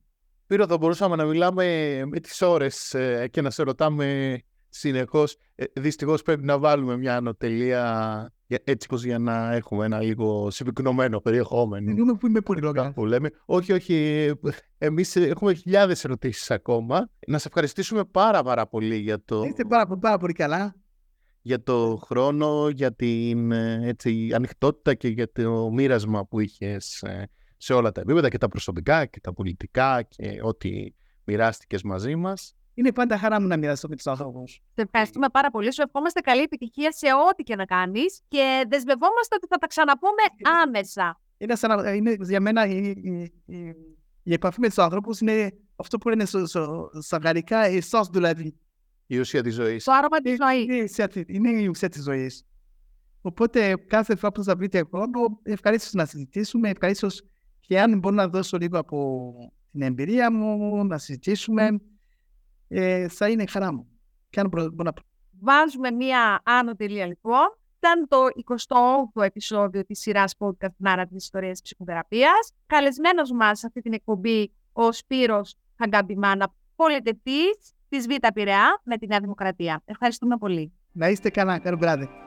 Πύρο, θα μπορούσαμε να μιλάμε με τις ώρες ε, και να σε ρωτάμε συνεχώς. Ε, Δυστυχώς πρέπει να βάλουμε μια ανωτελεία έτσι πως για να έχουμε ένα λίγο συμπυκνωμένο περιεχόμενο. Μιλούμε που είμαι πολύ λόγια. Που λέμε. Όχι, όχι. Εμείς έχουμε χιλιάδες ερωτήσεις ακόμα. Να σε ευχαριστήσουμε πάρα πάρα πολύ για το... Είστε πάρα, πάρα πολύ καλά για το χρόνο, για την έτσι, ανοιχτότητα και για το μοίρασμα που είχες ε, σε όλα τα επίπεδα και τα προσωπικά και τα πολιτικά και ό,τι μοιράστηκες μαζί μας. Είναι πάντα χαρά μου να μοιραστώ με τους ανθρώπους. Σε ευχαριστούμε πάρα πολύ. Σου ευχόμαστε καλή επιτυχία σε ό,τι και να κάνεις και δεσμευόμαστε ότι θα τα ξαναπούμε άμεσα. Είναι, σαν, είναι για μένα η, η, η, η επαφή με τους ανθρώπους είναι αυτό που λένε στα γαλλικά η sauce δηλαδή η ουσία της ζωής. Το άρωμα της ζωής. Είναι η ουσία της ζωής. Οπότε κάθε φορά που θα βρείτε χρόνο, ευχαρίστως να συζητήσουμε. Ευχαρίστως και αν μπορώ να δώσω λίγο από την εμπειρία μου, να συζητήσουμε, ε, θα είναι χαρά μου. Και αν μπορώ να... Βάζουμε μία άνω τελεία λοιπόν. Ήταν το 28ο επεισόδιο της σειράς podcast Νάρα της Ιστορίας Ψυχοθεραπείας. Καλεσμένος μας σε αυτή την εκπομπή ο Σπύρος Χαγκαμπημάνα, πολιτευτής της Β' Πειραιά με τη Νέα Δημοκρατία. Ευχαριστούμε πολύ. Να είστε καλά. Καλό βράδυ.